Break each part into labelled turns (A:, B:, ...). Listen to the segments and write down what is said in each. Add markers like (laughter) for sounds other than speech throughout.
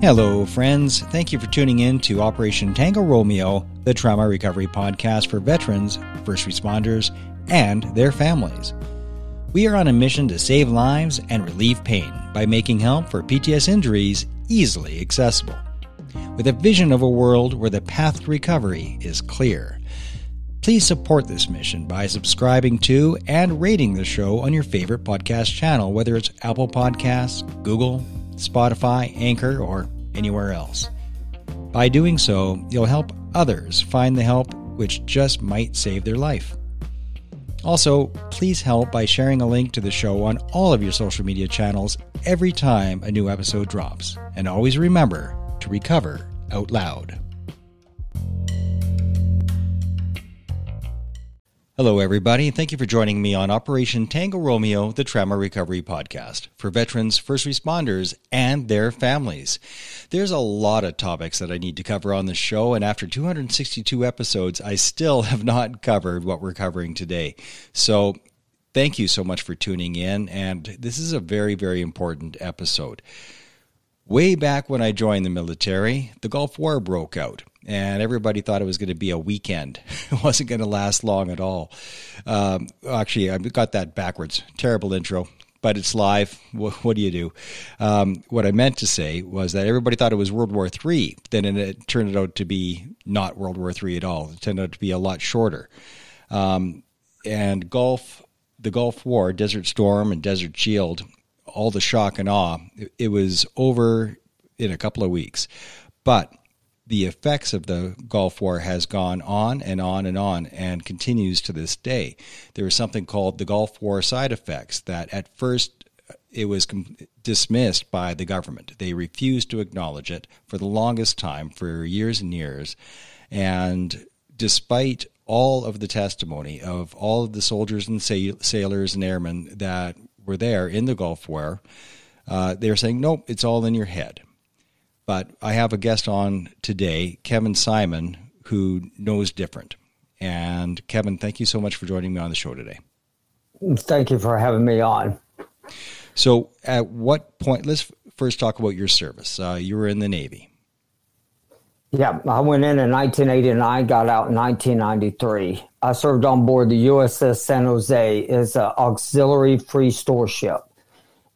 A: Hello, friends. Thank you for tuning in to Operation Tango Romeo, the trauma recovery podcast for veterans, first responders, and their families. We are on a mission to save lives and relieve pain by making help for PTS injuries easily accessible, with a vision of a world where the path to recovery is clear. Please support this mission by subscribing to and rating the show on your favorite podcast channel, whether it's Apple Podcasts, Google, Spotify, Anchor, or anywhere else. By doing so, you'll help others find the help which just might save their life. Also, please help by sharing a link to the show on all of your social media channels every time a new episode drops. And always remember to recover out loud. Hello, everybody. Thank you for joining me on Operation Tango Romeo, the Trauma Recovery Podcast for veterans, first responders, and their families. There's a lot of topics that I need to cover on the show, and after 262 episodes, I still (laughs) have not covered what we're covering today. So, thank you so much for tuning in, and this is a very, very important episode. Way back when I joined the military, the Gulf War broke out and everybody thought it was going to be a weekend. (laughs) It wasn't going to last long at all. Um, actually, I got that backwards. Terrible intro, but it's live. What, what do you do? Um, what I meant to say was that everybody thought it was World War III. Then it turned out to be not World War III at all. It turned out to be a lot shorter. Um, and Gulf, the Gulf War, Desert Storm, and Desert Shield, all the shock and awe, it, it was over in a couple of weeks. But the effects of the Gulf War has gone on and on and on and continues to this day. There is something called the Gulf War side effects that at first it was dismissed by the government. They refused to acknowledge it for the longest time, for years and years. And despite all of the testimony of all of the soldiers and sailors and airmen that were there in the Gulf War, uh, they're saying, nope, it's all in your head. But I have a guest on today, Kevin Simon, who knows different. And Kevin, thank you so much for joining me on the show today.
B: Thank you for having me on.
A: So, at what point? Let's first talk about your service. Uh, you were in the Navy.
B: Yeah, I went in in 1989, got out in 1993. I served on board the USS San Jose as an auxiliary free store ship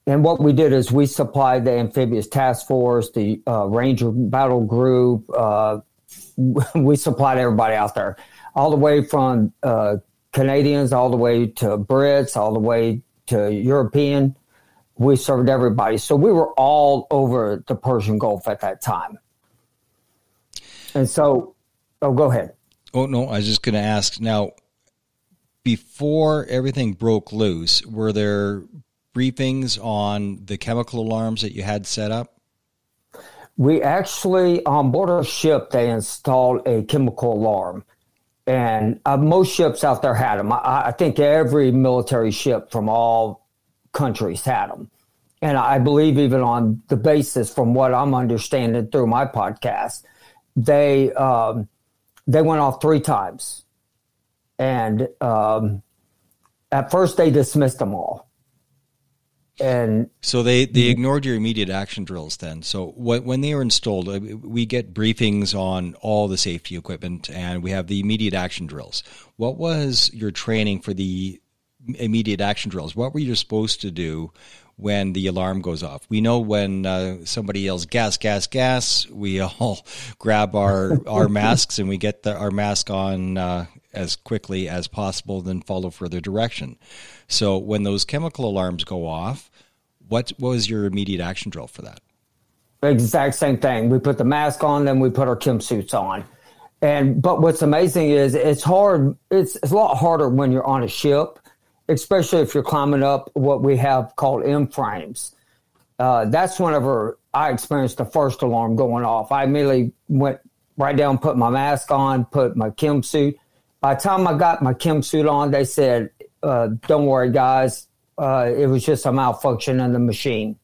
B: and what we did is we supplied the amphibious task force, the uh, Ranger battle group. Uh, (laughs) we supplied everybody out there, all the way from uh, Canadians, all the way to Brits, all the way to European. We served everybody. So we were all over the Persian Gulf at that time. And so, oh, go ahead.
A: Oh, no, I was just going to ask now, before everything broke loose, were there briefings on the chemical alarms that you had set up?
B: We actually, on board our ship, they installed a chemical alarm. And uh, most ships out there had them. I, I, think every military ship from all countries had them. And I believe even on the basis, from what I'm understanding through my podcast, they um, they went off three times. And um, at first, they dismissed them all and
A: so they they ignored your immediate action drills then. So what, when they were installed uh, we get briefings on all the safety equipment and we have the immediate action drills. What was your training for the immediate action drills? What were you supposed to do when the alarm goes off? We know when uh, somebody yells gas gas gas we (laughs) all grab our our (laughs) masks and we get the, our mask on uh, as quickly as possible then follow further direction so when those chemical alarms go off, what, what was your immediate action drill for that?
B: Exact same thing. We put the mask on, then we put our chem suits on. And but what's amazing is it's hard. It's, it's a lot harder when you're on a ship, especially if you're climbing up what we have called M frames. Uh, that's whenever I experienced the first alarm going off. I immediately went right down, put my mask on, put my chem suit. By the time I got my chem suit on, they said uh, don't worry, guys. Uh, it was just a malfunction in the machine.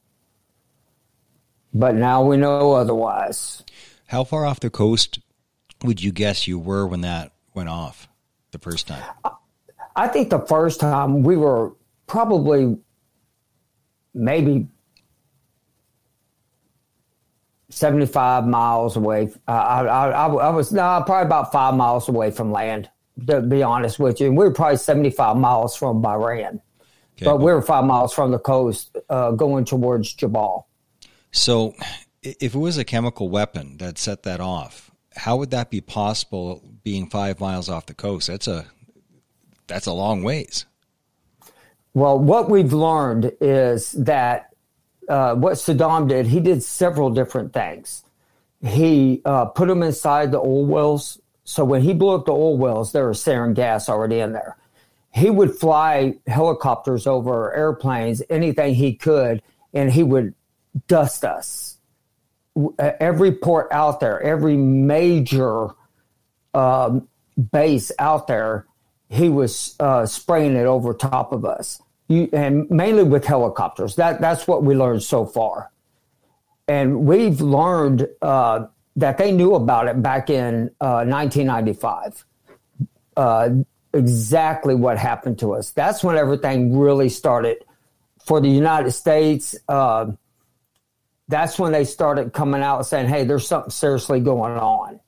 B: But now we know otherwise.
A: How far off the coast would you guess you were when that went off the first time?
B: I think the first time we were probably maybe 75 miles away. Uh, I, I, I, was no, probably about five miles away from land, to be honest with you. And we were probably 75 miles from Bahrain. Okay, but we were five miles from the coast uh, going towards Jubail.
A: So, if it was a chemical weapon that set that off, how would that be possible being five miles off the coast? That's a that's a long ways.
B: Well, what we've learned is that uh, what Saddam did, he did several different things. He uh, put them inside the oil wells. So when he blew up the oil wells, there was sarin gas already in there. He would fly helicopters over airplanes, anything he could, and he would dust us. Every port out there, every major um, base out there, he was uh, spraying it over top of us you, and mainly with helicopters. That that's what we learned so far, and we've learned uh, that they knew about it back in uh, 1995. Uh, exactly what happened to us. That's when everything really started for the United States. Uh, that's when they started coming out saying, "Hey, there's something seriously going on."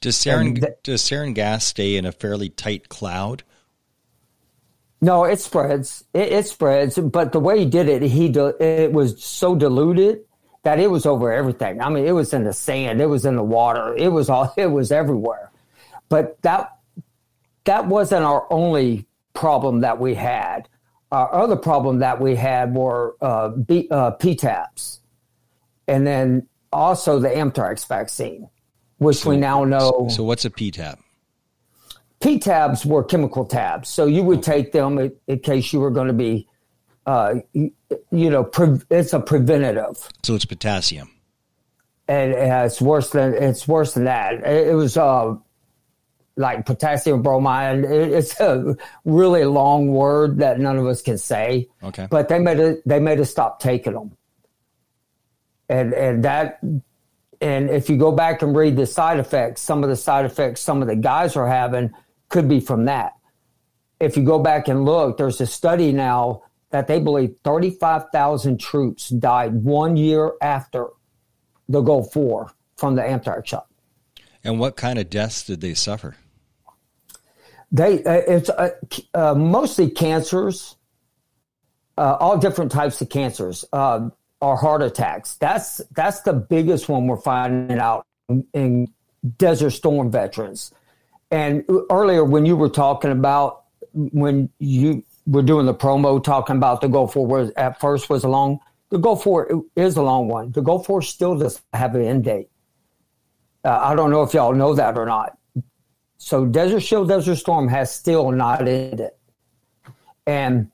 A: Does sarin th- does sarin gas stay in a fairly tight cloud?
B: No, it spreads. It, it spreads, but the way he did it, he it was so diluted that it was over everything. I mean, it was in the sand, it was in the water, it was all, (laughs) it was everywhere. But that that wasn't our only problem that we had. Our other problem that we had were uh, B, uh, PTAPs, and then also the anthrax vaccine, which so, we now know.
A: So, what's a PTAP?
B: P tabs were chemical tabs, so you would take them in, in case you were going to be, uh, you, know, pre- it's a preventative.
A: So it's potassium,
B: and uh, it's worse than it's worse than that. It, it was uh, like potassium bromide. It, it's a really long word that none of us can say.
A: Okay,
B: but they made it. They made us stop taking them, and and that and if you go back and read the side effects, some of the side effects some of the guys are having could be from that. If you go back and look, there's a study now that they believe 35,000 troops died one year after the Gulf War from the anthrax shot.
A: And what kind of deaths did they suffer?
B: They uh, it's uh, uh, mostly cancers, uh, all different types of cancers, uh, are heart attacks. That's that's the biggest one we're finding out in, in Desert Storm veterans. And earlier, when you were talking about when you were doing the promo, talking about the Gulf War was at first was a long, the Gulf War is a long one. The Gulf War still does have an end date. Uh, I don't know if y'all know that or not. So Desert Shield, Desert Storm has still not ended. And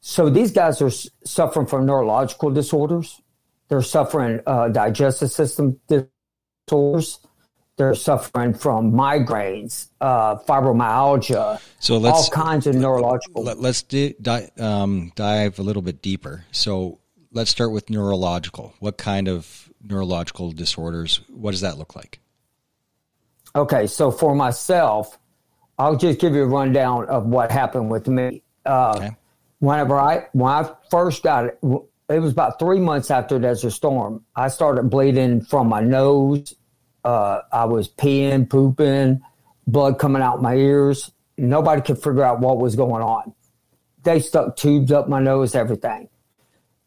B: so these guys are suffering from neurological disorders. They're suffering uh, digestive system disorders. They're suffering from migraines, uh, fibromyalgia, so all kinds of neurological.
A: Let, us di- di- um, dive a little bit deeper. So let's start with neurological. What kind of neurological disorders? What does that look like?
B: Okay, so for myself, I'll just give you a rundown of what happened with me. Uh, okay. Whenever I when I first got it, it was about three months after Desert Storm. I started bleeding from my nose uh, I was peeing, pooping, blood coming out my ears. Nobody could figure out what was going on. They stuck tubes up my nose, everything.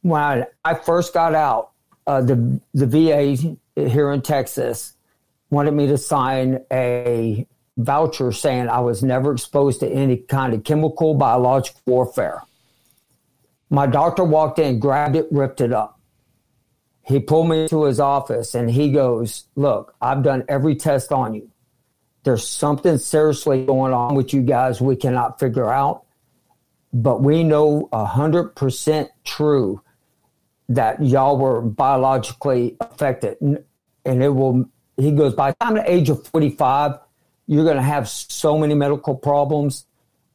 B: When I first got out, uh, the the VA here in Texas wanted me to sign a voucher saying I was never exposed to any kind of chemical biological warfare. My doctor walked in, grabbed it, ripped it up he pulled me to his office and he goes, Look, I've done every test on you. There's something seriously going on with you guys we cannot figure out, but we know 100% true that y'all were biologically affected. And it will, he goes, by the time the age of 45, you're going to have so many medical problems.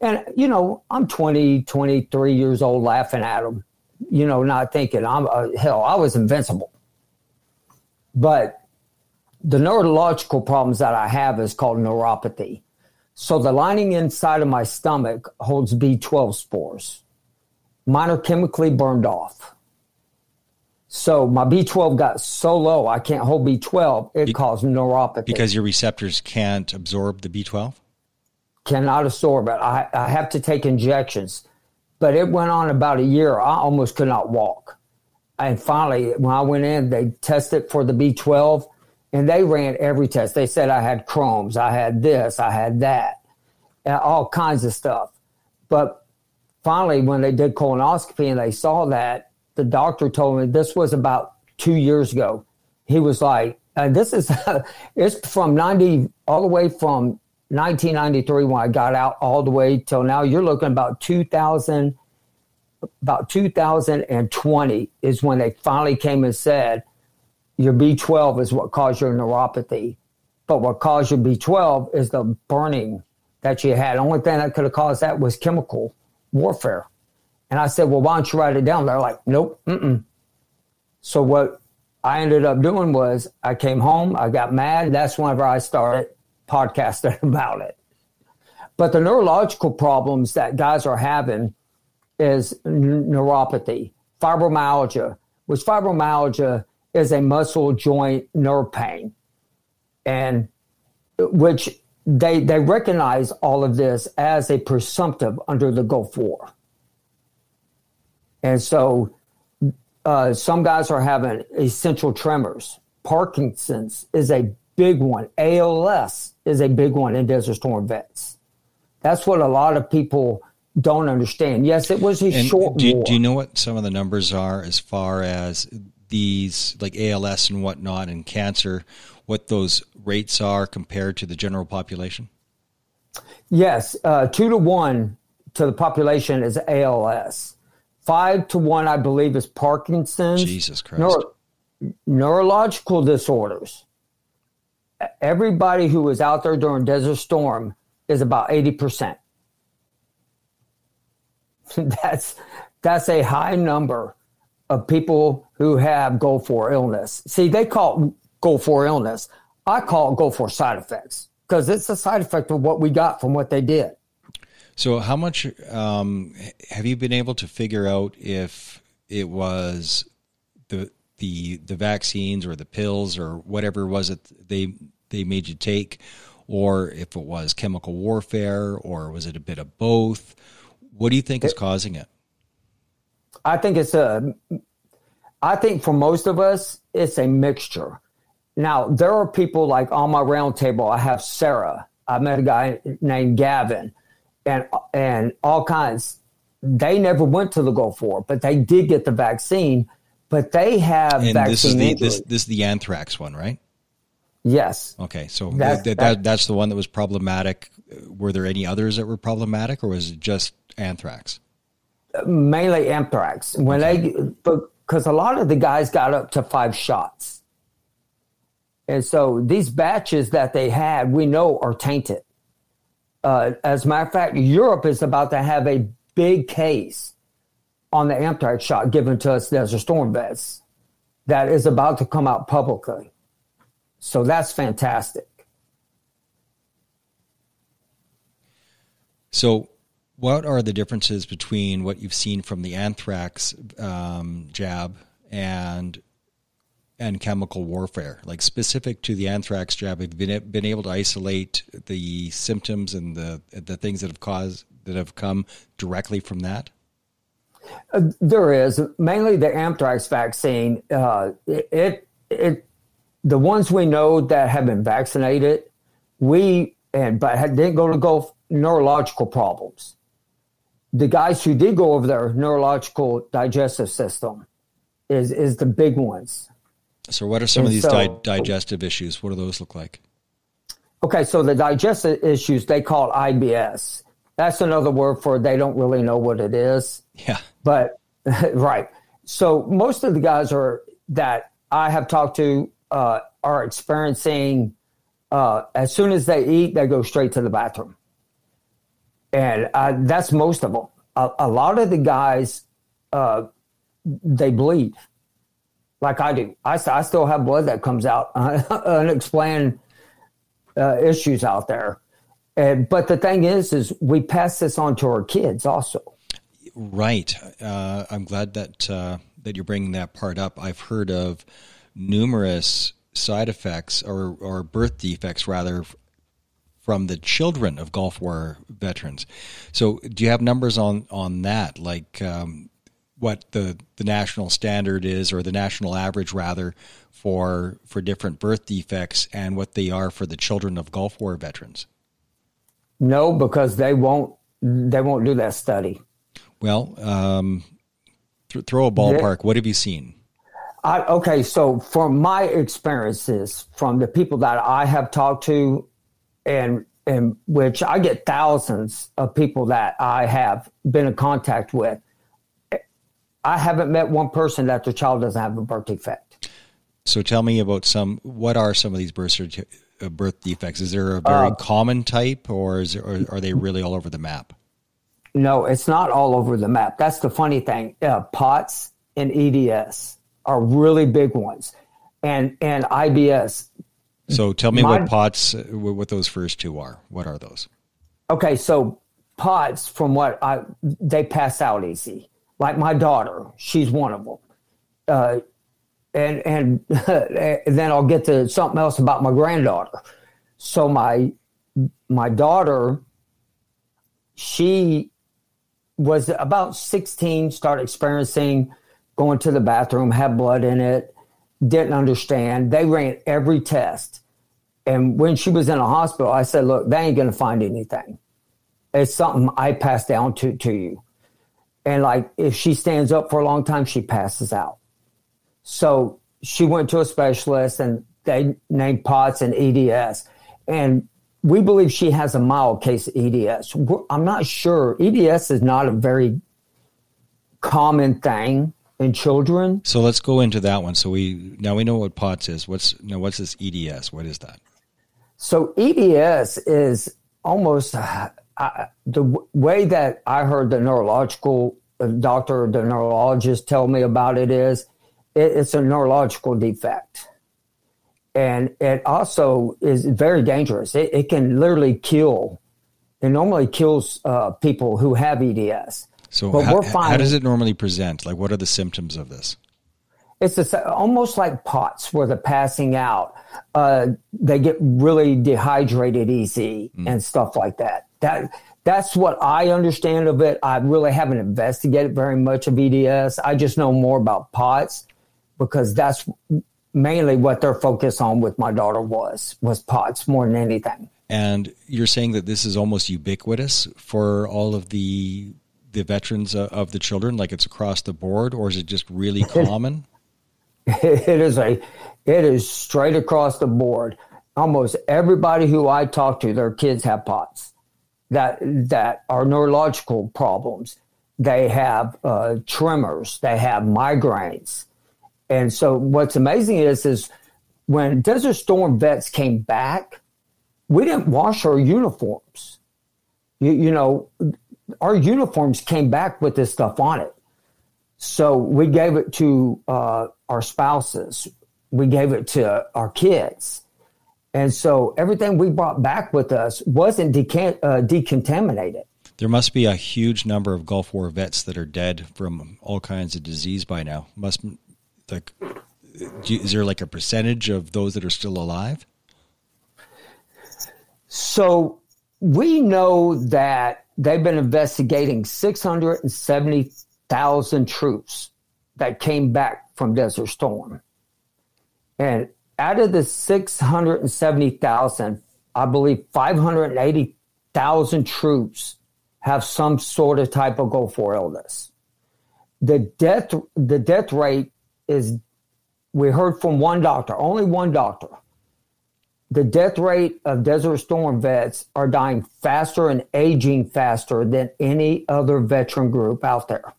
B: And, you know, I'm 20, 23 years old laughing at him you know, not thinking I'm uh, hell, I was invincible. But the neurological problems that I have is called neuropathy. So the lining inside of my stomach holds B12 spores. Mine are chemically burned off. So my B12 got so low, I can't hold B12. It Be- caused neuropathy.
A: Because your receptors can't absorb the B12?
B: Cannot absorb it. I, I have to take injections. But it went on about a year. I almost could not walk. And finally, when I went in, they tested for the B12 and they ran every test. They said I had Crohn's, I had this, I had that, all kinds of stuff. But finally, when they did colonoscopy and they saw that, the doctor told me this was about two years ago. He was like, this is, (laughs) it's from 90, all the way from 1993 when I got out all the way till now. You're looking about 2000, about 2020 is when they finally came and said, your B12 is what caused your neuropathy. But what caused your B12 is the burning that you had. The only thing that could have caused that was chemical warfare. And I said, well, why don't you write it down? They're like, nope, mm-mm. So what I ended up doing was I came home, I got mad. That's whenever I started podcasting (laughs) about it. But the neurological problems that guys are having is neuropathy, fibromyalgia, which fibromyalgia is a muscle joint nerve pain. And which they they recognize all of this as a presumptive under the Gulf War. And so uh, some guys are having essential tremors. Parkinson's is a big one. ALS is a big one in Desert Storm vets. That's what a lot of people don't understand. Yes, it was a and short
A: do,
B: war.
A: Do you know what some of the numbers are as far as these like ALS and whatnot and cancer, what those rates are compared to the general population?
B: Yes, uh, two to one to the population is ALS. Five to one, I believe, is Parkinson's.
A: Jesus Christ. Neuro-
B: neurological disorders. Everybody who was out there during Desert Storm is about 80%. (laughs) that's that's a high number of people who have Gulf War illness. See, they call Gulf War illness. I call it Gulf War side effects because it's a side effect of what we got from what they did.
A: So, how much um, have you been able to figure out if it was the the the vaccines or the pills or whatever was it they they made you take, or if it was chemical warfare, or was it a bit of both? What do you think is causing it?
B: I think it's a. I think for most of us, it's a mixture. Now there are people like on my roundtable. I have Sarah. I met a guy named Gavin, and and all kinds. They never went to the Gulf War, but they did get the vaccine. But they have
A: and
B: vaccine.
A: This is the this, this is the anthrax one, right?
B: Yes.
A: Okay, so that's, that, that, that's the one that was problematic. Were there any others that were problematic, or was it just anthrax?
B: mainly anthrax. When okay. they, because a lot of the guys got up to five shots. And so these batches that they had, we know are tainted. Uh, as a matter of fact, Europe is about to have a big case on the anthrax shot given to us as a Storm vets that is about to come out publicly. So that's fantastic.
A: So what are the differences between what you've seen from the anthrax um, jab and and chemical warfare? Like specific to the anthrax jab, have you been been able to isolate the symptoms and the the things that have caused that have come directly from that?
B: Uh, there is mainly the anthrax vaccine. Uh, it, it, it the ones we know that have been vaccinated, we and but didn't go to go neurological problems the guys who did go over their neurological digestive system is is the big ones.
A: So, what are some and of these so, di- digestive issues? What do those look like?
B: Okay, so the digestive issues they call IBS. That's another word for they don't really know what it is.
A: Yeah.
B: But (laughs) right. So most of the guys are that I have talked to uh, are experiencing uh, as soon as they eat, they go straight to the bathroom and uh, that's most of them. A, a, lot of the guys, uh, they bleed, like I do. I, I still have blood that comes out, (laughs) unexplained uh, issues out there. But the thing is, is we pass this on to our kids also.
A: Right. Uh, I'm glad that uh, that you're bringing that part up. I've heard of numerous side effects or, or birth defects, rather, from the children of Gulf War veterans. So, do you have numbers on on that? Like um, what the the national standard is, or the national average, rather, for for different birth defects, and what they are for the children of Gulf War veterans?
B: No, because they won't they won't do that study.
A: Well, um, th- throw a ballpark. what have you seen?
B: I, okay, so from my experiences, from the people that I have talked to, and and which I get thousands of people that I have been in contact with, I haven't met one person that their child doesn't have a birth defect.
A: So tell me about some. What are some of these birth uh, birth defects? Is there a very uh, common type, or is there, or are they really all over the map?
B: No, it's not all over the map. That's the funny thing. Uh, POTS and EDS are really big ones, and and IBS.
A: So tell me my, what POTS, uh, what those first two are. What are those?
B: Okay, so POTS, from what I, they pass out easy. Like my daughter, she's one of them. Uh, and and, (laughs) then I'll get to something else about my granddaughter. So my my daughter, she was about 16, started experiencing going to the bathroom, had blood in it, didn't understand. They ran every test. And when she was in a hospital, I said, look, they ain't going to find anything. It's something I passed down to, to you. And like, if she stands up for a long time, she passes out. So she went to a specialist and they named POTS and EDS. And we believe she has a mild case of EDS. I'm not sure. EDS is not a very common thing in children.
A: So let's go into that one. So we now we know what POTS is. What's now what's this EDS? What is that?
B: So EDS is almost uh, the w- way that I heard the neurological the doctor, the neurologist tell me about it is it, it's a neurological defect and it also is very dangerous. It, it can literally kill. It normally kills uh, people who have EDS.
A: So, but how, we're finding, how does it normally present? Like, what are the symptoms of this?
B: It's a, almost like POTS, where they're passing out. Uh, they get really dehydrated easy mm. and stuff like that. That that's what I understand of it. I really haven't investigated very much of EDS. I just know more about POTS because that's mainly what their focus on with my daughter was was POTS more than anything.
A: And you're saying that this is almost ubiquitous for all of the the veterans of the children, like it's across the board, or is it just really (laughs) common?
B: it is a it is straight across the board. Almost everybody who I talk to, their kids have POTS that that are neurological problems. They have uh, tremors. They have migraines. And so what's amazing is, is when Desert Storm vets came back, we didn't wash our uniforms. You, you know, our uniforms came back with this stuff on it. So we gave it to uh, our spouses. We gave it to our kids. And so everything we brought back with us wasn't decant- uh, decontaminated.
A: There must be a huge number of Gulf War vets that are dead from all kinds of disease by now. Must like is there like a percentage of those that are still alive
B: so we know that they've been investigating 670,000 troops that came back from Desert Storm. And out of the 670,000, I believe 580,000 troops have some sort of type of Gulf War illness. The death the death rate is we heard from one doctor, only one doctor. The death rate of Desert Storm vets are dying faster and aging faster than any other veteran group out there.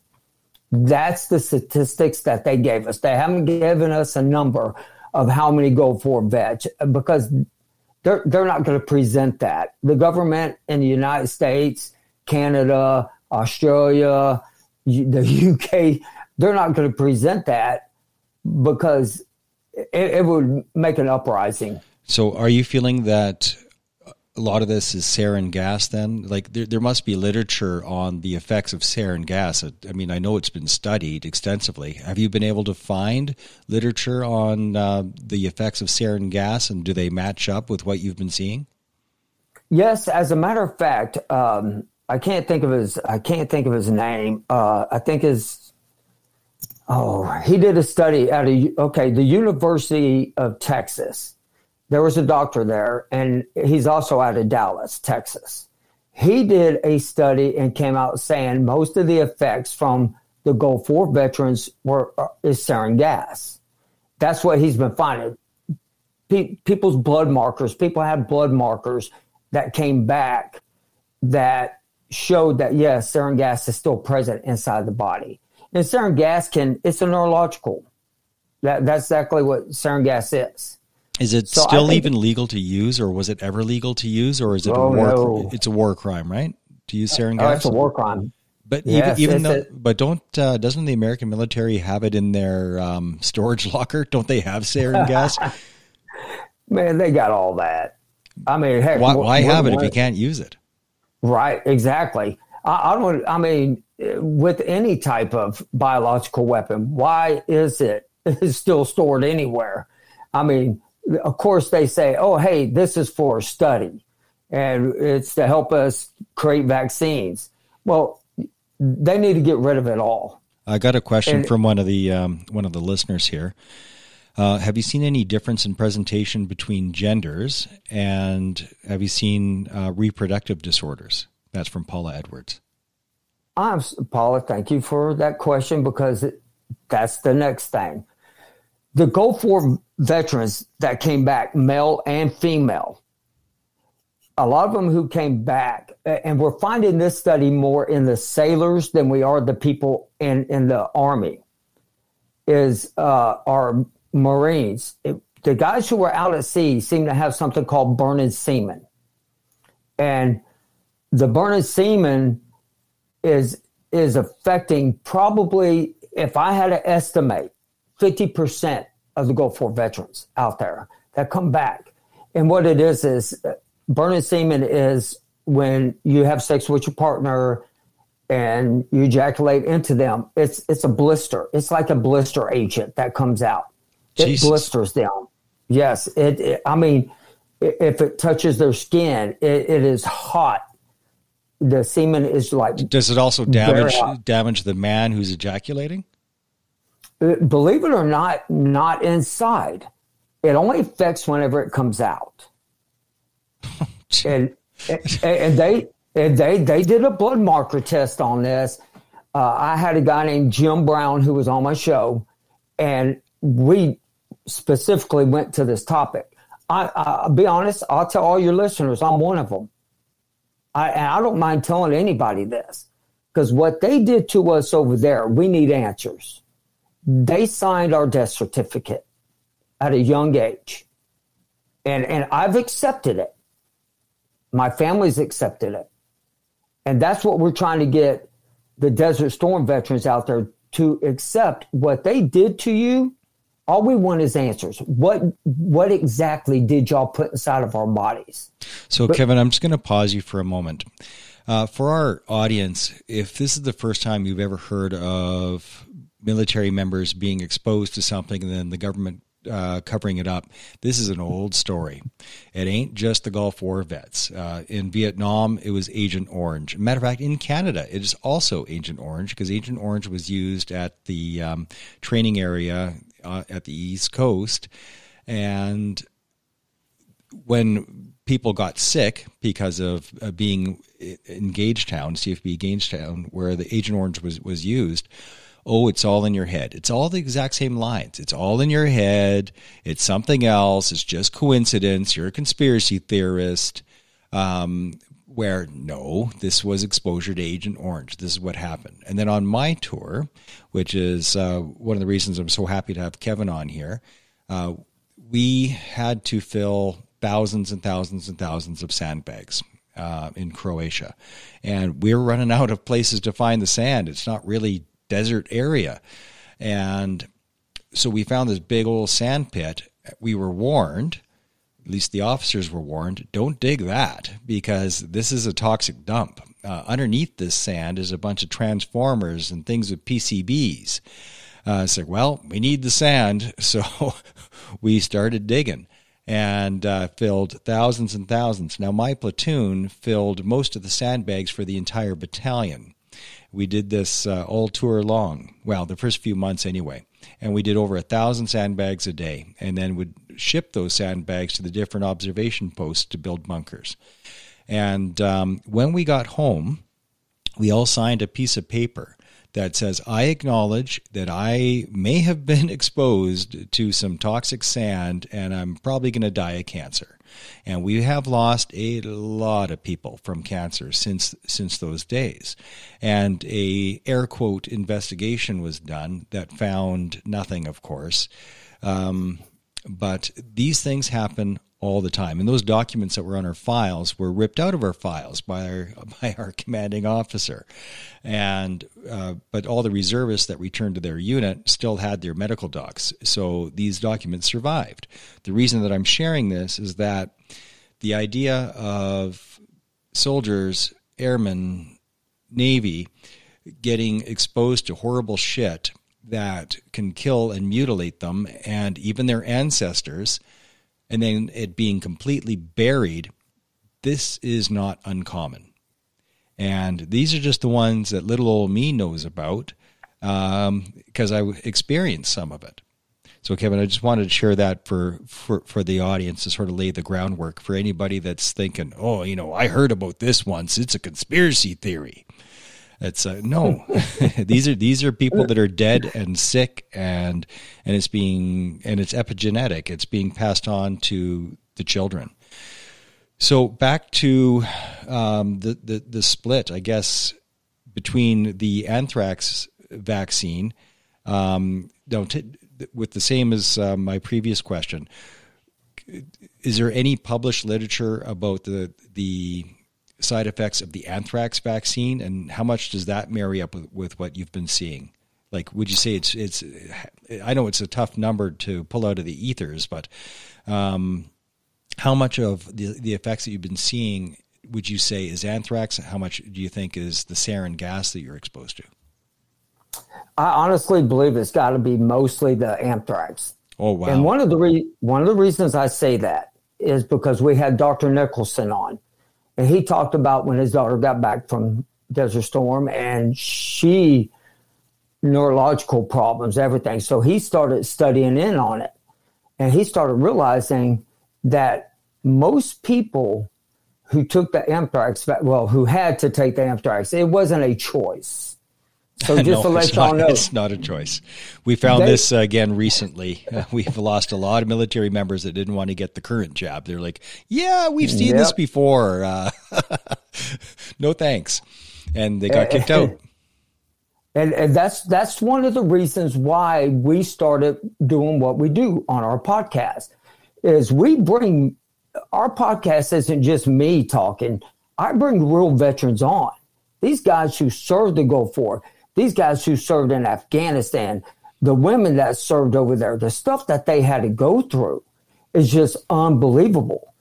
B: That's the statistics that they gave us. They haven't given us a number of how many Gulf War vets because they're, they're not going to present that. The government in the United States, Canada, Australia, the UK, they're not going to present that because it, it would make an uprising.
A: So, are you feeling that a lot of this is sarin gas then? Like there, there must be literature on the effects of sarin gas. I mean i know it's been studied extensively. Have you been able to find literature on uh, the effects of sarin gas and do they match up with what you've been seeing?
B: Yes as a matter of fact um, i can't think of his i can't think of his name. Uh, i think his oh he did a study at a okay the university of texas there was a doctor there, and he's also out of Dallas, Texas. He did a study and came out saying most of the effects from the Gulf War veterans were uh, is sarin gas. That's what he's been finding. Pe- people's blood markers, people had blood markers that came back that showed that yes, sarin gas is still present inside the body. And sarin gas can it's a neurological. That that's exactly what sarin gas is.
A: Is it so still even legal to use, or was it ever legal to use, or is it oh, a war? No. It's a war crime, right? To use sarin gas.
B: Oh, it's a war crime.
A: But yes, even, even though, a, but don't uh, doesn't the American military have it in their um, storage (laughs) locker? Don't they have sarin gas? (laughs)
B: Man, they got all that. I mean, heck,
A: why, why have it if you can't use it?
B: Right, exactly. I, I don't. I mean, with any type of biological weapon, why is it (laughs) still stored anywhere? I mean, of course, they say, oh, hey, this is for study and it's to help us create vaccines. Well, they need to get rid of it all.
A: I got a question and, from one of the um, one of the listeners here. Uh, have you seen any difference in presentation between genders, and have you seen uh, reproductive disorders? That's from Paula Edwards.
B: I'm Paula. Thank you for that question because it, that's the next thing the Gulf War veterans that came back, male and female, a lot of them who came back, and we're finding this study more in the sailors than we are the people in, in the Army, is uh, our Marines. It, the guys who were out at sea seem to have something called burning semen. And the burning semen is is affecting probably, if I had to estimate, 50% of the Gulf War veterans out there that come back. And what it is is uh, burning semen is when you have sex with your partner and you ejaculate into them. It's it's a blister. It's like a blister agent that comes out. It Jesus. blisters them. Yes, it, it, I mean, if it touches their skin, it, it is hot. The semen is like.
A: Does it also damage damage the man who's ejaculating?
B: believe it or not, not inside. It only affects whenever it comes out. (laughs) and, and they and they they did a blood marker test on this. Uh, I had a guy named Jim Brown who was on my show, and we specifically went to this topic. I, will be honest. I'll tell all your listeners I'm one of them. I, and I don't mind telling anybody this because what they did to us over there, we need answers. They signed our death certificate at a young age. And, and I've accepted it. My family's accepted it. And that's what we're trying to get the Desert Storm veterans out there to accept what they did to you. All we want is answers. What what exactly did y'all put inside of our bodies?
A: So, but, Kevin, I'm just going to pause you for a moment. Uh, for our audience, if this is the first time you've ever heard of military members being exposed to something and then the government uh, covering it up. This is an old story. It ain't just the Gulf War vets. Uh, in Vietnam, it was Agent Orange. Matter of fact, in Canada, it is also Agent Orange because Agent Orange was used at the um, training area uh, at the East Coast. And when people got sick because of uh, being in Gagetown, CFB Gagetown, where the Agent Orange was, was used, oh, it's all in your head. It's all the exact same lines. It's all in your head. It's something else. It's just coincidence. You're a conspiracy theorist. Um, where no, this was exposure to Agent Orange. This is what happened. And then on my tour, which is uh, one of the reasons I'm so happy to have Kevin on here, uh, we had to fill thousands and thousands and thousands of sandbags. Uh, in Croatia, and we're running out of places to find the sand. It's not really desert area. And so we found this big old sand pit. We were warned at least the officers were warned, don't dig that because this is a toxic dump. Uh, underneath this sand is a bunch of transformers and things with PCBs. Uh, it's like, well, we need the sand, (laughs) so (laughs) we started digging and uh, filled thousands and thousands. Now, my platoon filled most of the sandbags for the entire battalion. We did this uh, all tour long, well, the first few months anyway, and we did over a thousand sandbags a day, and then would ship those sandbags to the different observation posts to build bunkers. And um, when we got home, we all signed a piece of paper that says, I acknowledge that I may have been (laughs) exposed to some toxic sand and I'm probably going to die of cancer. And we have lost a lot of people from cancer since since those days. And a air quote investigation was done that found nothing, of course. Um, but these things happen all the time. And those documents that were on our files were ripped out of our files by our (laughs) by our commanding officer, and uh, but all the reservists that returned to their unit still had their medical docs, so these documents survived. The reason that I'm sharing this is that the idea of soldiers, airmen, navy getting exposed to horrible shit that can kill and mutilate them and even their ancestors and then it being completely buried, this is not uncommon. And these are just the ones that little old me knows about because um, I experienced some of it. So, Kevin, I just wanted to share that for, for, for the audience to sort of lay the groundwork for anybody that's thinking, oh, you know, I heard about this once. It's a conspiracy theory. It's uh, no, (laughs) these are these are people that are dead and sick, and and it's being and it's epigenetic. It's being passed on to the children. So back to um, the, the the split, I guess, between the anthrax vaccine. Um, no, t- with the same as uh, my previous question, is there any published literature about the the side effects of the anthrax vaccine, and how much does that marry up with, with what you've been seeing? Like, would you say it's it's? I know it's a tough number to pull out of the ethers, but um, how much of the the effects that you've been seeing would you say is anthrax? How much do you think is the sarin gas that you're exposed to?
B: I honestly believe it's got to be mostly the anthrax.
A: Oh wow!
B: And one of the re- one of the reasons I say that is because we had Dr. Nicolson on, and he talked about when his daughter got back from Desert Storm and she neurological problems, everything. So he started studying in on it. And he started realizing that most people who took the anthrax, well, who had to take the anthrax, it wasn't a choice.
A: So (laughs) just no, to let y'all know, it's not a choice. We found they, this uh, again recently. Uh, (laughs) we've lost a lot of military members that didn't want to get the current job. They're like, "Yeah, we've seen yep. this before. Uh, (laughs) no thanks," and they got kicked out.
B: And, and that's that's one of the reasons why we started doing what we do on our podcast. Is we bring our podcast isn't just me talking. I bring real veterans on. These guys who served the Gulf War these guys who served in Afghanistan, the women that served over there, the stuff that they had to go through is just unbelievable.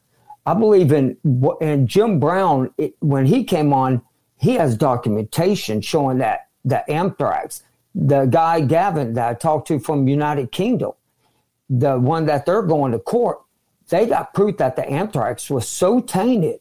B: I believe in and Jim Brown it, when he came on, he has documentation showing that the anthrax, the guy Gavin that I talked to from United Kingdom, the one that they're going to court, they got proof that the anthrax was so tainted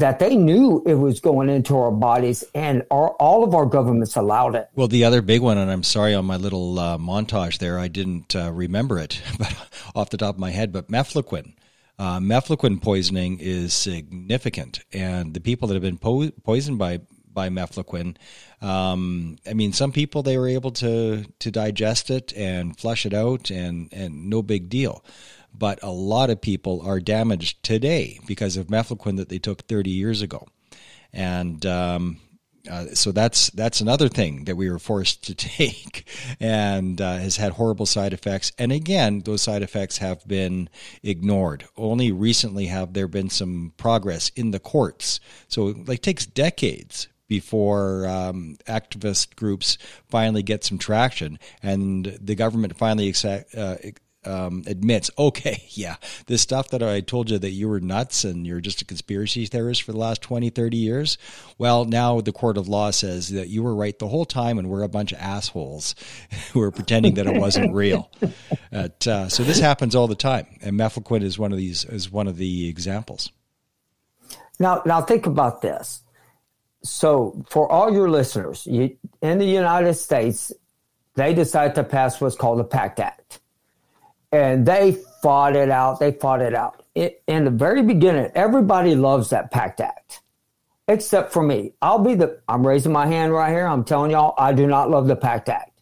B: that they knew it was going into our bodies and our, all of our governments allowed it.
A: Well, the other big one, and I'm sorry on my little uh, montage there, I didn't uh, remember it (laughs) but off the top of my head, but mefloquine. Uh, mefloquine poisoning is significant, and the people that have been po- poisoned by by mefloquine, um, I mean, some people they were able to to digest it and flush it out, and and no big deal but a lot of people are damaged today because of mefloquine that they took 30 years ago. And um, uh, so that's that's another thing that we were forced to (laughs) take, and uh, has had horrible side effects. And again, those side effects have been ignored. Only recently have there been some progress in the courts. So it takes decades before um, activist groups finally get some traction, and the government finally accept, uh, um, admits, okay, (laughs) yeah, this stuff that I told you that you were nuts and you're just a conspiracy theorist for the last 20, 30 years. Well, now the court of law says that you were right the whole time and we're a bunch of assholes (laughs) who are pretending that it wasn't (laughs) real. But, uh, so this happens all the time. And mefloquine is one of these, is one of the examples.
B: Now, now think about this. So for all your listeners, you, in the United States, they decided to pass what's called the PACT Act and they fought it out. They fought it out. It, in the very beginning, everybody loves that PACT Act, except for me. I'll be the. I'm raising my hand right here. I'm telling y'all, I do not love the PACT Act.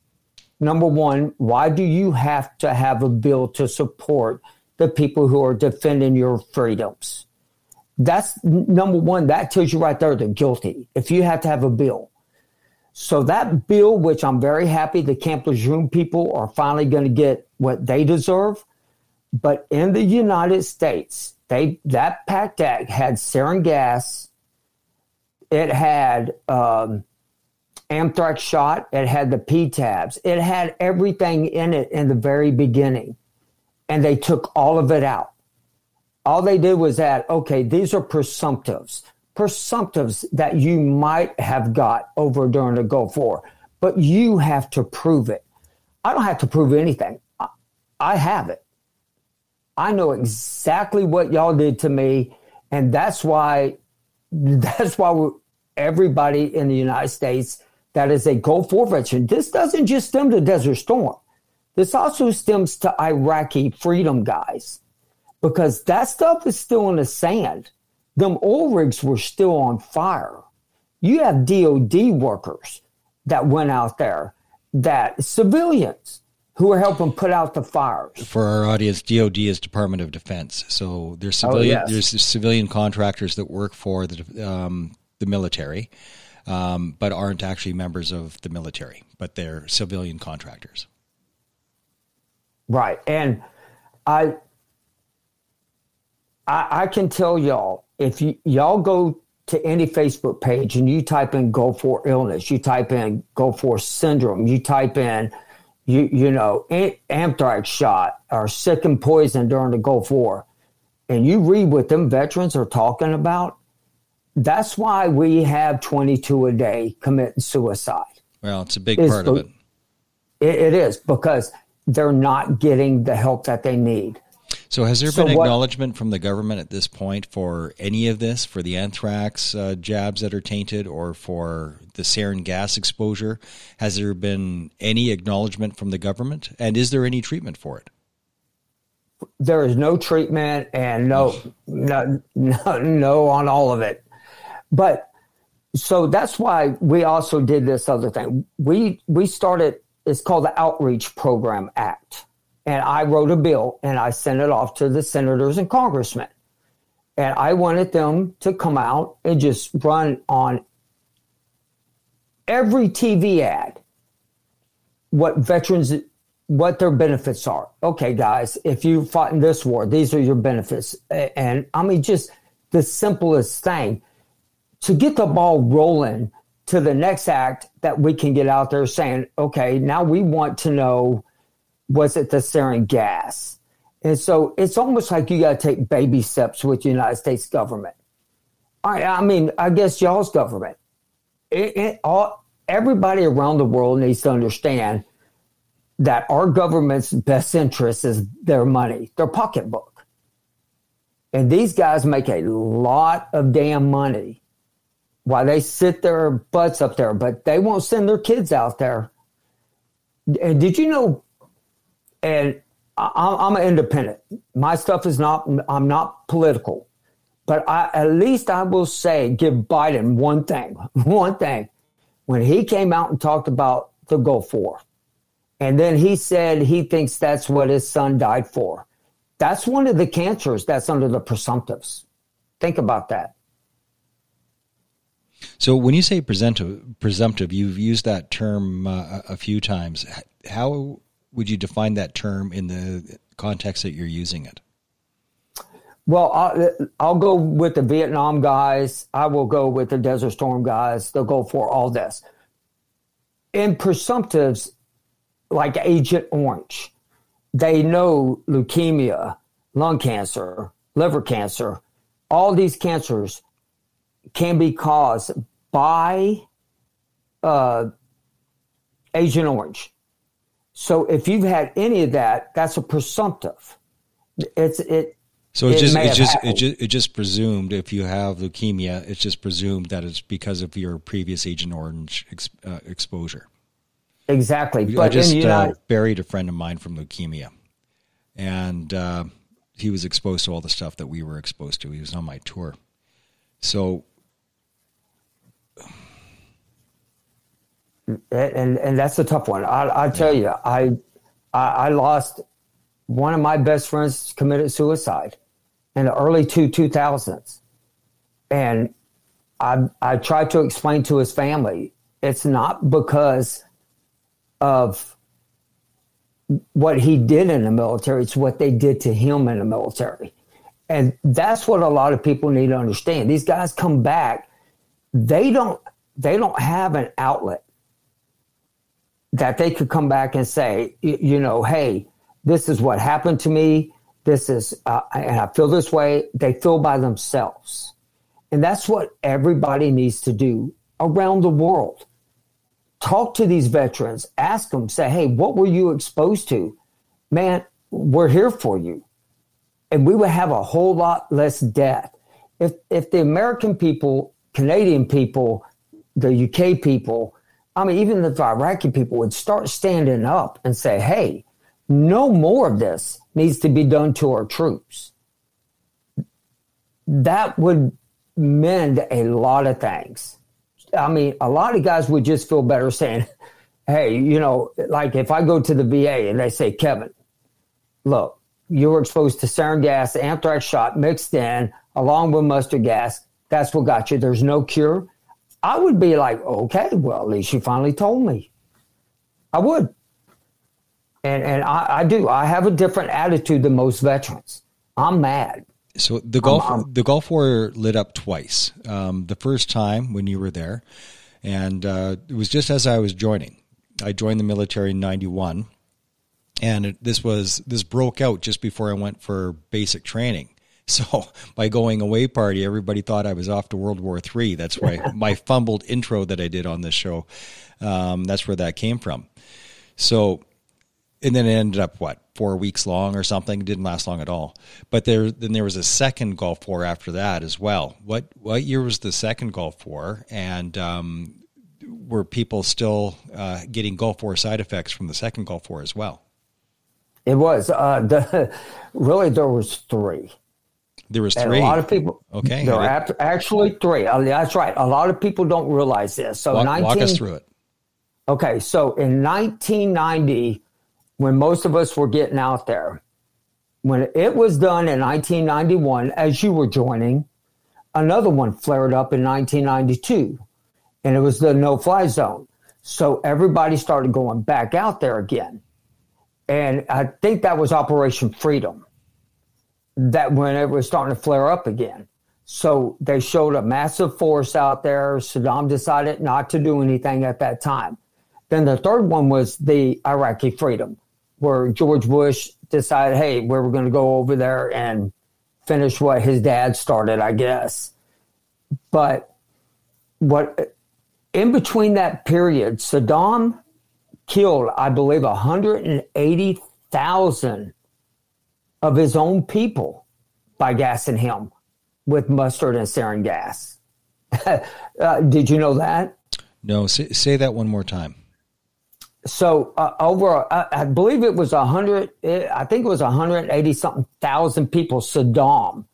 B: Number one, why do you have to have a bill to support the people who are defending your freedoms? That's number one. That tells you right there they're guilty. If you have to have a bill. So that bill, which I'm very happy the Camp Lejeune people are finally going to get what they deserve. But in the United States, they that PACT Act had sarin gas, it had um, anthrax shot, it had the P tabs, it had everything in it in the very beginning, and they took all of it out. All they did was add, okay, these are presumptives presumptives that you might have got over during the Gulf War, but you have to prove it. I don't have to prove anything. I have it. I know exactly what y'all did to me, and that's why (laughs) that's why everybody in the United States that is a Gulf War veteran. This doesn't just stem to Desert Storm. This also stems to Iraqi freedom guys because that stuff is still in the sand them oil rigs were still on fire. You have DOD workers that went out there, that civilians who are helping put out the fires.
A: For our audience, DOD is Department of Defense. So there's civilian, oh, yes. there's civilian contractors that work for the um, the military, um, but aren't actually members of the military, but they're civilian contractors.
B: Right, and I I, I can tell y'all if you, y'all go to any Facebook page and you type in Gulf War illness, you type in Gulf War syndrome, you type in, you, you know, anthrax shot or sick and poisoned during the Gulf War, and you read what them veterans are talking about, that's why we have 22 a day committing suicide.
A: Well, it's a big it's, part of it.
B: it. It is because they're not getting the help that they need.
A: So, has there so been acknowledgement from the government at this point for any of this, for the anthrax uh, jabs that are tainted, or for the sarin gas exposure? Has there been any acknowledgement from the government, and is there any treatment for it?
B: There is no treatment, and no, no, no, no on all of it. But so that's why we also did this other thing. We we started. It's called the Outreach Program Act and I wrote a bill and I sent it off to the senators and congressmen. And I wanted them to come out and just run on every TV ad what veterans what their benefits are. Okay, guys, if you fought in this war, these are your benefits. And I mean, just the simplest thing to get the ball rolling to the next act that we can get out there saying, okay, now we want to know was it the sarin gas? And so it's almost like you got to take baby steps with the United States government. I, I mean, I guess y'all's government. It, it, all, everybody around the world needs to understand that our government's best interest is their money, their pocketbook. And these guys make a lot of damn money while they sit their butts up there, but they won't send their kids out there. And did you know and I, am an independent. My stuff is not. I'm not political, but I, at least I will say, give Biden one thing. (laughs) One thing, when he came out and talked about the Gulf War, and then he said he thinks that's what his son died for. That's one of the cancers that's under the presumptives. Think about that.
A: So when you say presumptive, presumptive, you've used that term uh, a few times. How would you define that term in the context that you're using it?
B: Well, I'll, I'll, go with the Vietnam guys. I will go with the Desert Storm guys. They'll go for all this. In presumptives, like Agent Orange, they know leukemia, lung cancer, liver cancer, all these cancers can be caused by uh, Agent Orange. So if you've had any of that, that's a presumptive. It's it.
A: So it, just it just, it just it just presumed if you have leukemia, it's just presumed that it's because of your previous Agent Orange ex, uh, exposure.
B: Exactly.
A: But I just uh, buried a friend of mine from leukemia, and uh, he was exposed to all the stuff that we were exposed to. He was on my tour, so
B: and and that's a tough one. I I tell you, I, I I lost one of my best friends committed suicide in the early two two thousands, and I I tried to explain to his family it's not because of what he did in the military; it's what they did to him in the military, and that's what a lot of people need to understand. These guys come back, they don't they don't have an outlet that they could come back and say, you know, hey, this is what happened to me. This is, uh, and I feel this way. They feel by themselves. And that's what everybody needs to do around the world. Talk to these veterans, ask them, say, hey, what were you exposed to? Man, we're here for you. And we would have a whole lot less death. If, if the American people, Canadian people, the UK people, I mean, even if Iraqi people would start standing up and say, hey, no more of this needs to be done to our troops, that would mend a lot of things. I mean, a lot of guys would just feel better saying, (laughs) hey, you know, like if I go to the VA and they say, Kevin, look, you were exposed to sarin gas, anthrax shot mixed in along with mustard gas. That's what got you. There's no cure. I would be like, okay, well, at least you finally told me. I would. And and I, I do. I have a different attitude than most veterans. I'm mad.
A: So the Gulf I'm, I'm, the Gulf War lit up twice. Um, the first time when you were there, and uh, it was just as I was joining. I joined the military in '91, and it, this was this broke out just before I went for basic training. (laughs) So by going away party, everybody thought I was off to World War III. That's why my (laughs) fumbled intro that I did on this show. Um, that's where that came from. So, and then it ended up what four weeks long or something. It didn't last long at all. But there, then there was a second Gulf War after that as well. What what year was the second Gulf War? And um, were people still uh, getting Gulf War side effects from the second Gulf War as well?
B: It was. Uh, (laughs) the, really, there was three.
A: There was three.
B: And a lot of people.
A: Okay.
B: There are actually three. Uh, that's right. A lot of people don't realize this. So
A: walk,
B: 19,
A: walk us through it.
B: Okay. So in 1990, when most of us were getting out there, when it was done in 1991, as you were joining, another one flared up in 1992, and it was the no-fly zone. So everybody started going back out there again, and I think that was Operation Freedom that when it was starting to flare up again. So they showed a massive force out there. Saddam decided not to do anything at that time. Then the third one was the Iraqi freedom, where George Bush decided, hey, we were going to go over there and finish what his dad started, I guess. But what in between that period, Saddam killed, I believe, 180,000 of his own people by gassing him with mustard and sarin gas. (laughs) uh, did you know that?
A: No, say, say, that one more time.
B: So uh, over, uh, I believe it was a hundred. I think it was hundred eighty something thousand people. Saddam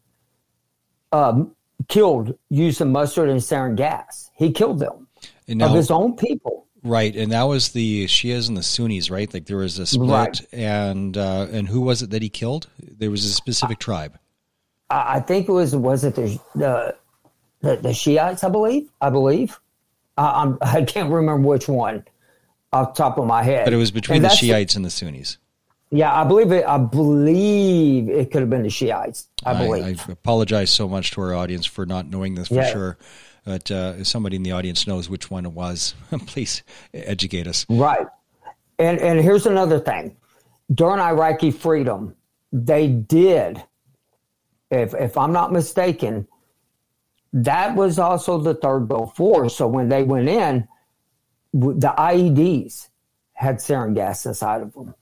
B: um, killed using mustard and sarin gas. He killed them now, of his own people.
A: Right, and that was the Shias and the Sunnis, right? Like there was a split, right. and uh, and who was it that he killed? There was a specific tribe.
B: I think it was was it the the the, the Shiites? I believe. I believe. I'm, I can't remember which one off the top of my head.
A: But it was between the Shiites and the Sunnis.
B: Yeah, I believe it. I believe it could have been the Shiites. I believe.
A: I, I apologize so much to our audience for not knowing this for yeah. sure. But uh, if somebody in the audience knows which one it was, (laughs) please educate us.
B: Right. And and here's another thing. during Iraqi freedom, they did, if if I'm not mistaken, that was also the third Gulf. So when they went in, the IEDs had sarin gas inside of them.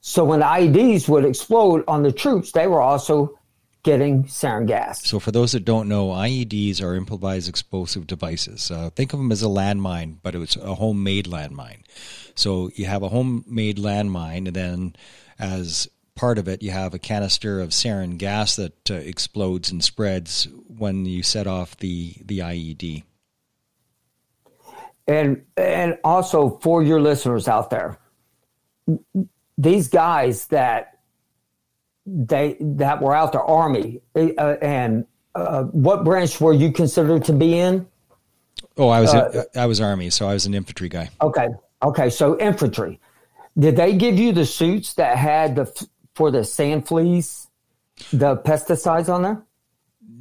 B: So when the IEDs would explode on the troops, they were also getting sarin gas.
A: So, for those that don't know, IEDs are improvised explosive devices. Uh, think of them as a landmine, but it's a homemade landmine. So, you have a homemade landmine, and then as part of it, you have a canister of sarin gas that uh, explodes and spreads when you set off the, the IED.
B: And and also for your listeners out there, these guys that they that were out there, Army, uh, and uh, what branch were you considered to be in?
A: Oh, I was uh, I was Army, so I was an infantry guy.
B: Okay, okay, so infantry. Did they give you the suits that had the for the sand fleas, the pesticides on there?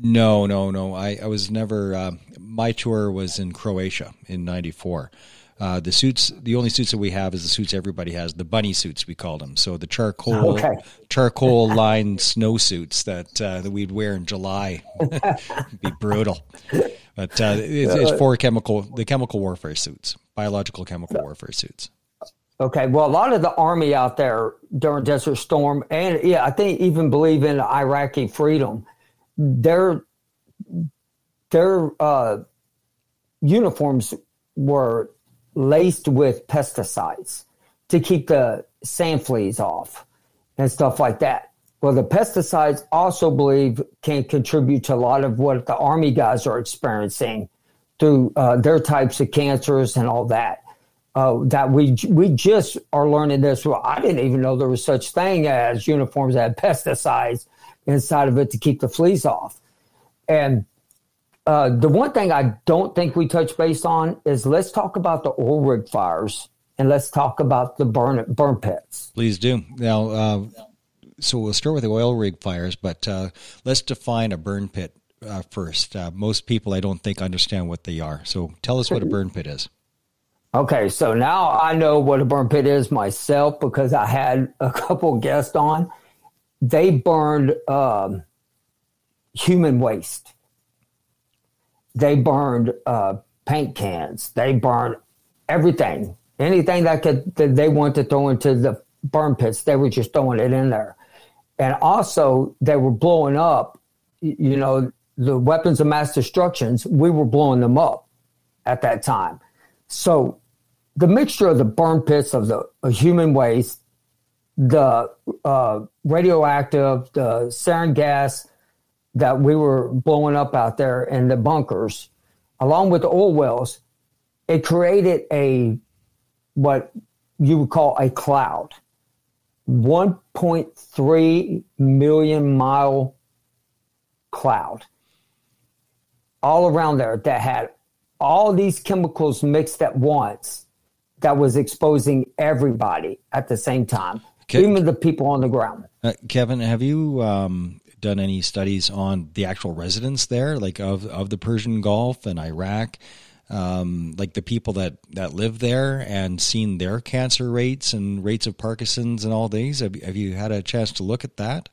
A: No, no, no. I, I was never. Uh, my tour was in Croatia in '94. Uh, the suits, the only suits that we have is the suits everybody has, the bunny suits we called them. So the charcoal, okay. charcoal lined snow suits that uh, that we'd wear in July, (laughs) be brutal. But uh, it's, it's, for chemical, the chemical warfare suits, biological chemical warfare suits.
B: Okay, well, a lot of the army out there during Desert Storm, and yeah, I think even believe in Iraqi freedom. Their their uh, uniforms were laced with pesticides to keep the sand fleas off and stuff like that. Well, the pesticides also believe can contribute to a lot of what the army guys are experiencing through uh, their types of cancers and all that. Uh, that we we just are learning this. Well, I didn't even know there was such thing as uniforms that had pesticides inside of it to keep the fleas off. And uh, the one thing I don't think we touch base on is let's talk about the oil rig fires and let's talk about the burn burn pits.
A: Please do. Now, uh, so we'll start with the oil rig fires, but uh, let's define a burn pit uh, first. Uh, most people, I don't think, understand what they are. So tell us what a burn pit is.
B: Okay, so now I know what a burn pit is myself because I had a (laughs) couple guests on. They burned um, human waste they burned uh, paint cans. They burned everything, anything that could that they wanted to throw into the burn pits. They were just throwing it in there, and also they were blowing up. You know, the weapons of mass destructions. We were blowing them up at that time. So the mixture of the burn pits of the of human waste, the uh, radioactive, the sarin gas, that we were blowing up out there in the bunkers, along with the oil wells, it created a what you would call a cloud. 1.3 million mile cloud all around there that had all these chemicals mixed at once that was exposing everybody at the same time, even the people on the ground.
A: Uh, Kevin, have you um, done any studies on the actual residents there, like of of the Persian Gulf and Iraq, um, like the people that that live there, and seen their cancer rates and rates of Parkinson's and all these? Have, have you had a chance to look at that?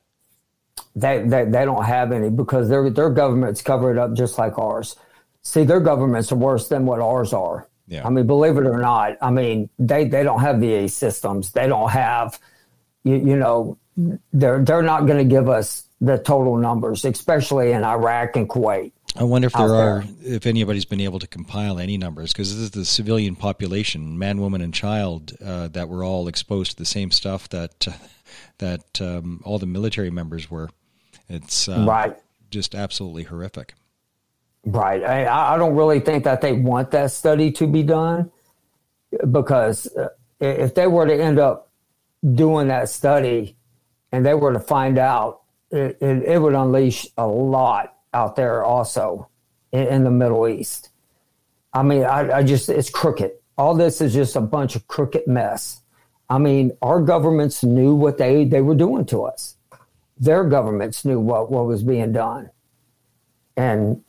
B: They, they they don't have any because their their governments cover it up just like ours. See, their governments are worse than what ours are. Yeah. I mean, believe it or not, I mean they they don't have VA systems. They don't have, you, you know, they're they're not going to give us the total numbers, especially in Iraq and Kuwait.
A: I wonder if there are, there. if anybody's been able to compile any numbers, because this is the civilian population, man, woman, and child, uh, that were all exposed to the same stuff that uh, (laughs) that um, all the military members were. It's uh, right. just absolutely horrific.
B: Right. I, I, don't really think that they want that study to be done, because uh, if they were to end up doing that study and they were to find out it, it, it would unleash a lot out there also in, in the Middle East. I mean, I, I just, it's crooked. All this is just a bunch of crooked mess. I mean, our governments knew what they, they were doing to us. Their governments knew what, what was being done. And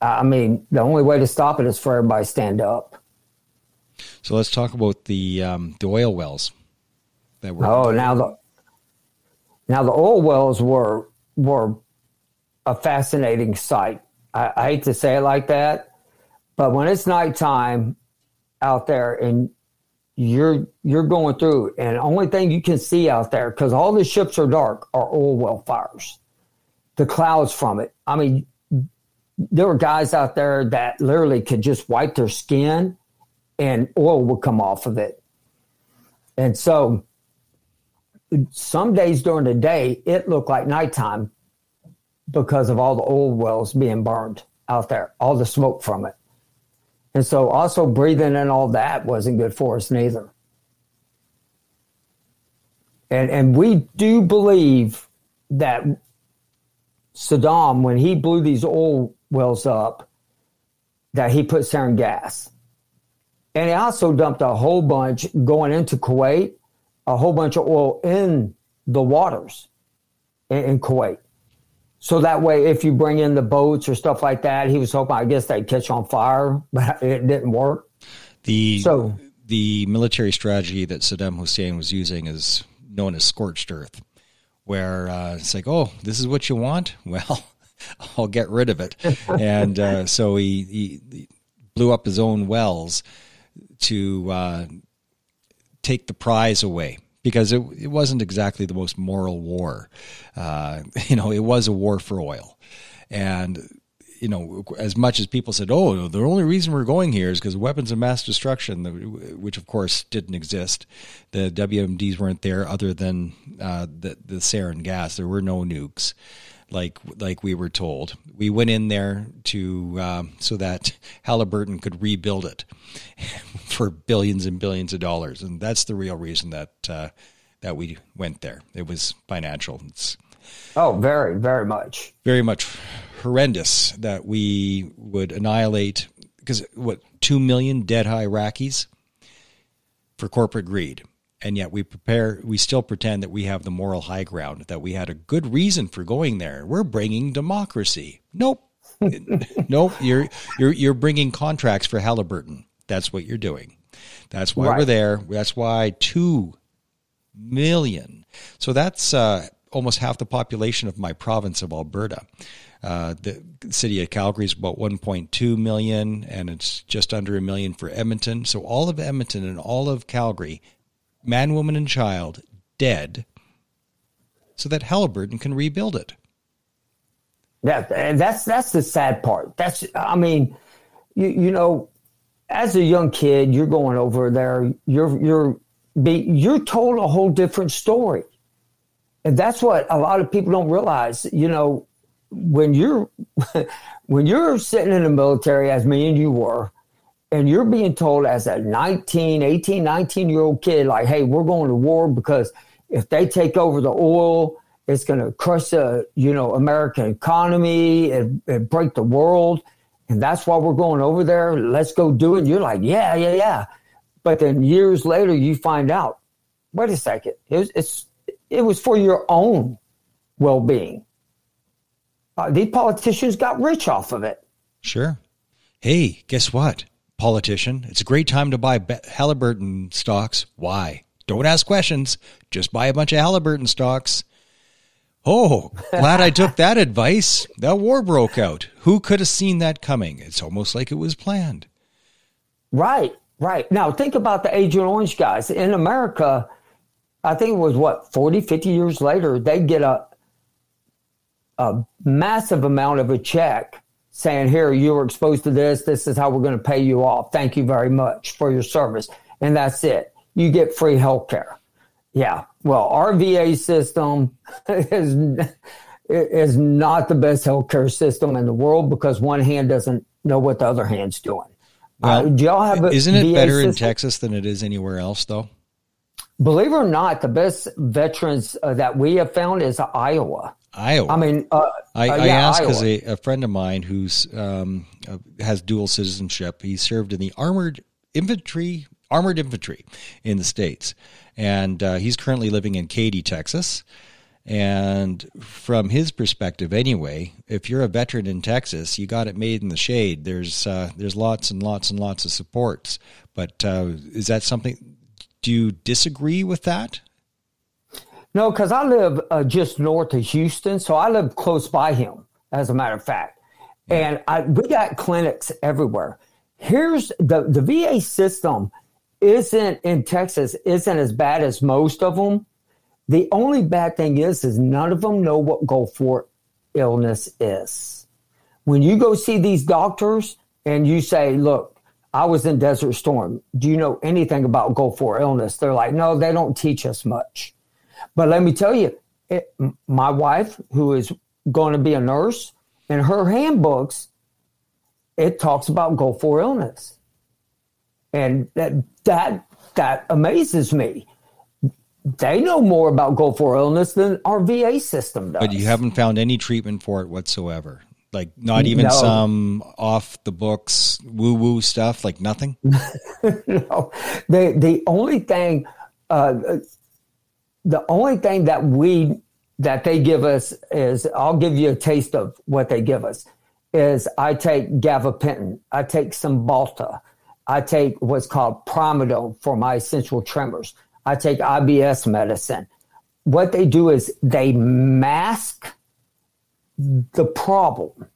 B: I mean, the only way to stop it is for everybody to stand up.
A: So let's talk about the um, the oil wells. that were.
B: Oh, now the now the oil wells were were a fascinating sight. I, I hate to say it like that, but when it's nighttime out there and you're you're going through, and only thing you can see out there because all the ships are dark are oil well fires, the clouds from it. I mean, there were guys out there that literally could just wipe their skin, and oil would come off of it, and so some days during the day it looked like nighttime because of all the oil wells being burned out there, all the smoke from it. And so also breathing in all that wasn't good for us neither. And and we do believe that Saddam, when he blew these oil wells up, that he put sarin gas. And he also dumped a whole bunch going into Kuwait, a whole bunch of oil in the waters in, in Kuwait. So that way, if you bring in the boats or stuff like that, he was hoping, I guess, they'd catch on fire, (laughs) but it didn't work.
A: The so the military strategy that Saddam Hussein was using is known as scorched earth, where uh, it's like, oh, this is what you want. (laughs) Well, (laughs) I'll get rid of it, and uh, so he, he, he, blew up his own wells to uh, take the prize away because it, it wasn't exactly the most moral war. Uh, (laughs) you know, it was a war for oil. And, you know, as much as people said, oh, the only reason we're going here is because weapons of mass destruction, which of course didn't exist. The WMDs weren't there other than uh, the, the sarin gas. There were no nukes like like we were told. We went in there to um, so that Halliburton could rebuild it (laughs) for billions and billions of dollars, and that's the real reason that uh, that we went there. It was financial. It's
B: oh, very very much,
A: very much horrendous that we would annihilate because what two million dead Iraqis for corporate greed and yet we prepare we still pretend that we have the moral high ground that we had a good reason for going there. We're bringing democracy. Nope. (laughs) Nope. You're you're you're bringing contracts for Halliburton. That's what you're doing. That's why right. we're there. That's why 2 million. So that's uh, almost half the population of my province of Alberta. Uh, the city of Calgary is about 1.2 million, and it's just under a million for Edmonton. So all of Edmonton and all of Calgary man, woman, and child dead so that Halliburton can rebuild it.
B: Yeah, and that's that's the sad part. That's I mean, you you know, as a young kid, you're going over there, you're you're be, you're told a whole different story. And that's what a lot of people don't realize. You know, when you're (laughs) when you're sitting in the military as me and you were, and you're being told as a 19, 18, 19 year old kid, like, hey, we're going to war because if they take over the oil, it's going to crush the, you know, American economy and, break the world. And that's why we're going over there. Let's go do it. You're like, yeah, yeah, yeah. But then years later, you find out, wait a second, it was, it's, it was for your own well being. Uh, these politicians got rich off of it.
A: Sure. Hey, guess what? Politician. It's a great time to buy Halliburton stocks. Why? Don't ask questions. Just buy a bunch of Halliburton stocks. Oh, glad I took that (laughs) advice. That war broke out. Who could have seen that coming? It's almost like it was planned.
B: Right, right. Now, think about the Agent Orange guys. In America, I think it was what, 40, 50 years later, they get a, a massive amount of a check saying, here, you were exposed to this. This is how we're going to pay you off. Thank you very much for your service. And that's it. You get free health care. Yeah. Well, our VA system (laughs) is, is not the best healthcare system in the world because one hand doesn't know what the other hand's doing.
A: Uh, well, uh, do y'all have a isn't it VA better system? in Texas than it is anywhere else, though?
B: Believe it or not, the best veterans uh, that we have found is Iowa.
A: Iowa.
B: I mean, uh,
A: I,
B: uh,
A: yeah, I asked because a, a, friend of mine who's um, uh, has dual citizenship. He served in the armored infantry, armored infantry in the states, and uh, he's currently living in Katy, Texas. And from his perspective, anyway, if you're a veteran in Texas, you got it made in the shade. There's uh, there's lots and lots and lots of supports. But uh, is that something? Do you disagree with that?
B: No, because I live uh, just north of Houston, so I live close by him. As a matter of fact, and I, we got clinics everywhere. Here's the the VA system isn't in Texas isn't as bad as most of them. The only bad thing is is none of them know what Gulf War illness is. When you go see these doctors and you say, "Look, I was in Desert Storm. Do you know anything about Gulf War illness?" They're like, "No, they don't teach us much." But let me tell you, it, my wife, who is going to be a nurse, in her handbooks, it talks about Gulf War illness. And that that that amazes me. They know more about Gulf War illness than our VA system does.
A: But you haven't found any treatment for it whatsoever. Like not even no. some off the books woo woo stuff, like nothing. (laughs)
B: no, the the only thing, uh, the only thing that we that they give us is I'll give you a taste of what they give us is I take gabapentin, I take Cymbalta, I take what's called Primidone for my essential tremors. I take IBS medicine. What they do is they mask the problem.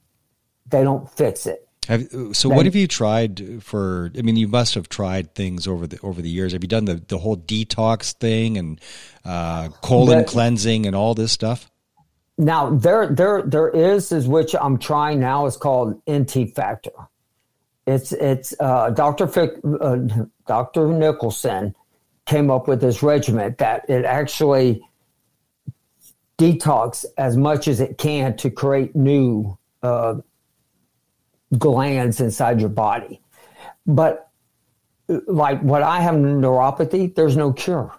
B: They don't fix it.
A: Have, so what have you tried for? I mean, you must have tried things over the over the years. Have you done the, the whole detox thing and uh, colon but, cleansing and all this stuff?
B: Now there there there is is which I'm trying now is called NT factor. It's it's uh, Dr. Fick, uh, Dr. Nicolson came up with this regimen that it actually detox as much as it can to create new uh, glands inside your body. But like what I have neuropathy, there's no cure.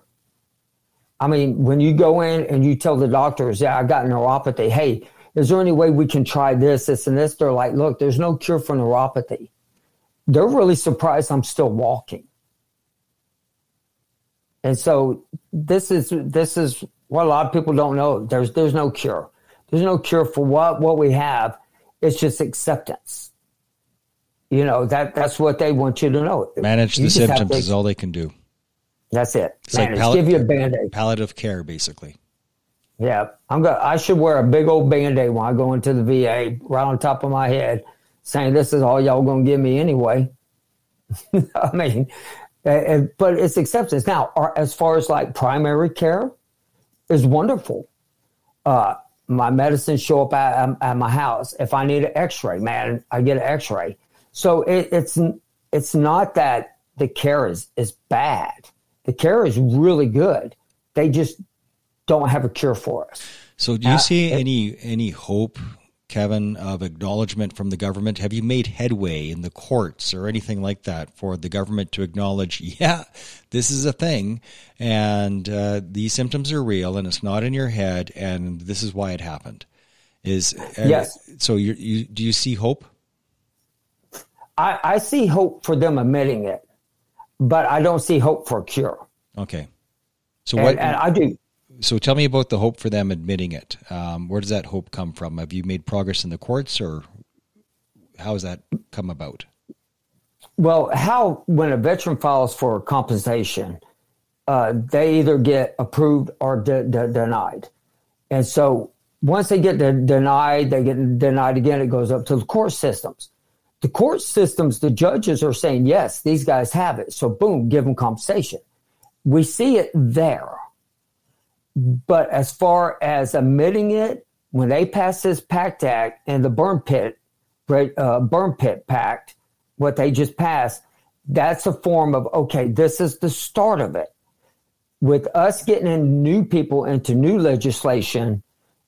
B: I mean, when you go in and you tell the doctors, yeah, I got neuropathy. Hey, is there any way we can try this, this, and this? They're like, look, there's no cure for neuropathy. They're really surprised I'm still walking. And so this is this is what a lot of people don't know. There's there's no cure. There's no cure for what what we have. It's just acceptance. You know, that that's what they want you to know.
A: Manage
B: you
A: the symptoms to, is all they can do.
B: That's it.
A: It's Manage. like give you a band-aid. Palliative care, basically.
B: Yeah. I'm going I should wear a big old band-aid when I go into the VA right on top of my head, saying this is all y'all gonna give me anyway. (laughs) I mean, but it's acceptance. Now, as far as like primary care is wonderful. Uh, my medicines show up at, at, my house. If I need an X-ray, man, I get an X-ray. So it, it's it's not that the care is is bad. The care is really good. They just don't have a cure for us.
A: So, do you uh, see it, any any hope, Kevin, of acknowledgement from the government? Have you made headway in the courts or anything like that for the government to acknowledge, (laughs) yeah, this is a thing, and uh, these symptoms are real, and it's not in your head, and this is why it happened? Is uh,
B: yes.
A: So, you do you see hope?
B: I, I see hope for them admitting it, but I don't see hope for a cure.
A: Okay. So what?
B: And, I do.
A: So tell me about the hope for them admitting it. Um, where does that hope come from? Have you made progress in the courts, or how has that come about?
B: Well, how when a veteran files for compensation, uh, they either get approved or de- de- denied, and so once they get de- denied, they get denied again. It goes up to the court systems the court systems, the judges are saying, yes, these guys have it. So boom, give them compensation. We see it there. But as far as admitting it, when they pass this PACT Act and the burn pit, uh, burn pit pact, what they just passed, that's a form of, okay, this is the start of it. With us getting in new people into new legislation,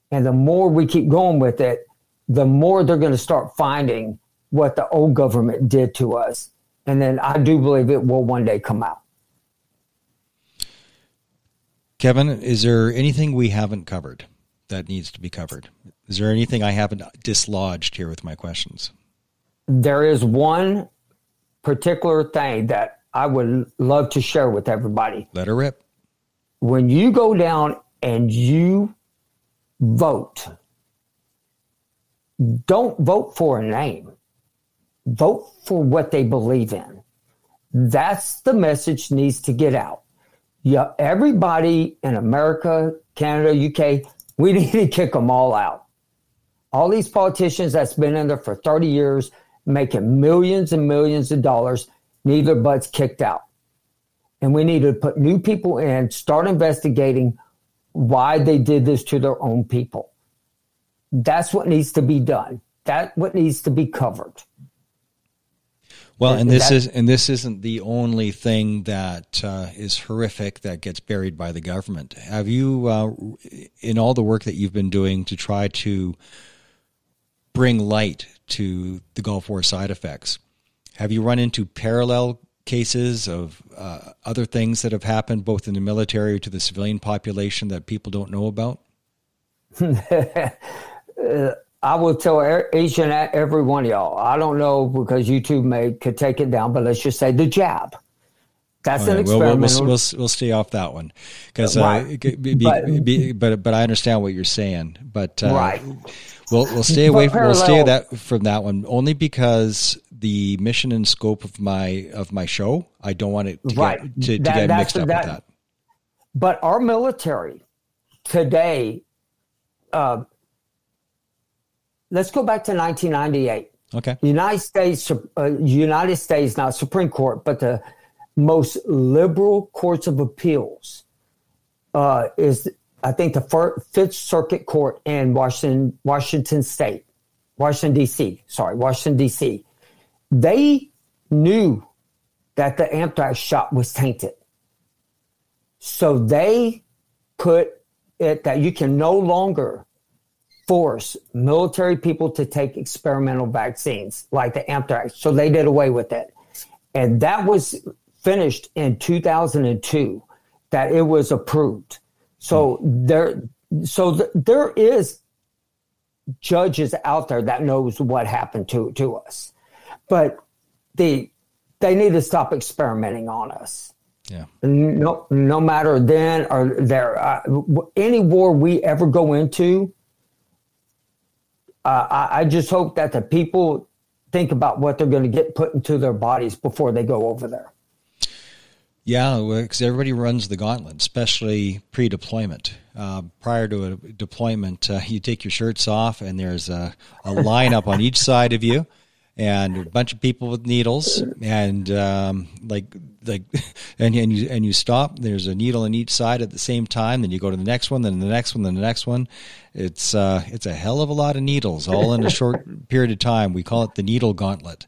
B: and the more we keep going with it, the more they're going to start finding what the old government did to us. And then I do believe it will one day come out.
A: Kevin, is there anything we haven't covered that needs to be covered? Is there anything I haven't dislodged here with my questions?
B: There is one particular thing that I would love to share with everybody.
A: Let her rip.
B: When you go down and you vote, don't vote for a name vote for what they believe in. That's the message needs to get out. Yeah, everybody in America Canada, UK. We (laughs) need to kick them all out. All these politicians that's been in there for 30 years, making millions and millions of dollars, need their butts kicked out. And we need to put new people in, start investigating why they did this to their own people. That's what needs to be done. That what needs to be covered.
A: Well, and this is and this isn't the only thing that uh, is horrific that gets buried by the government. Have you, uh, in all the work that you've been doing to try to bring light to the Gulf War side effects, have you run into parallel cases of uh, other things that have happened, both in the military or to the civilian population, that people don't know about? (laughs)
B: Uh, I will tell each and every one of y'all. I don't know because YouTube may could take it down, but let's just say the jab. That's right, an experiment.
A: We'll, we'll, we'll, we'll, stay off that one because, uh, right. be, but, be, but, but I understand what you're saying. But uh, right, we'll we'll stay away. From, we'll stay that from that one only because the mission and scope of my of my show. I don't want it to right. get, to, to that, get mixed up that, with that.
B: But our military today. Uh, let's go back to 1998.
A: Okay.
B: United States, uh, United States, not Supreme Court, but the most liberal courts of appeals uh, is, I think, the Fifth Circuit Court in Washington, Washington State, Washington D.C. Sorry, Washington D.C. They knew that the anthrax shot was tainted, so they put it that you can no longer force military people to take experimental vaccines like the anthrax. So they did away with it. And that was finished in 2002 that it was approved. So mm. there so th- there is judges out there that knows what happened to to us. But the they need to stop experimenting on us.
A: Yeah.
B: No, no matter then or there, uh, any war we ever go into, I, I just hope that the people think about what they're going to get put into their bodies before they go over there.
A: Yeah, because everybody runs the gauntlet, especially pre-deployment. Uh, prior to a deployment, uh, you take your shirts off, and there's a, a lineup on each side of you, and a bunch of people with needles, and um, like like, (laughs) and and you and you stop. There's a needle in each side at the same time. Then you go to the next one, then the next one, then the next one. It's uh, it's a hell of a lot of needles, all in a short (laughs) period of time. We call it the needle gauntlet,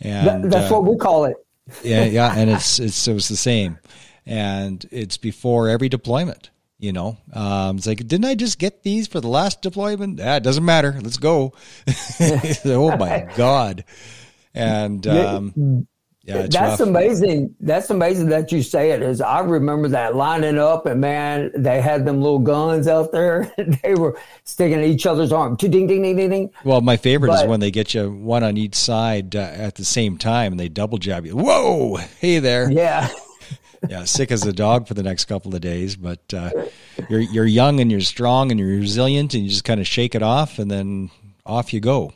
B: and that, that's uh, what we call it.
A: yeah, yeah, and (laughs) it's it's it was the same, and it's before every deployment. You know, um, it's like, didn't I just get these for the last deployment? Yeah, it doesn't matter. Let's go. (laughs) oh my (laughs) god! And um,
B: yeah, that's rough. amazing. That's amazing that you say it. Is I remember that lining up, and man, they had them little guns out there. (laughs) they were sticking at each other's arm. Ding, ding, ding, ding, ding.
A: Well, my favorite but, is when they get you one on each side uh, at the same time, and they double jab you. Whoa! Hey there.
B: Yeah
A: yeah, sick as a dog for the next couple of days. But uh, you're you're young and you're strong and you're resilient, and you just kind of shake it off, and then off you go.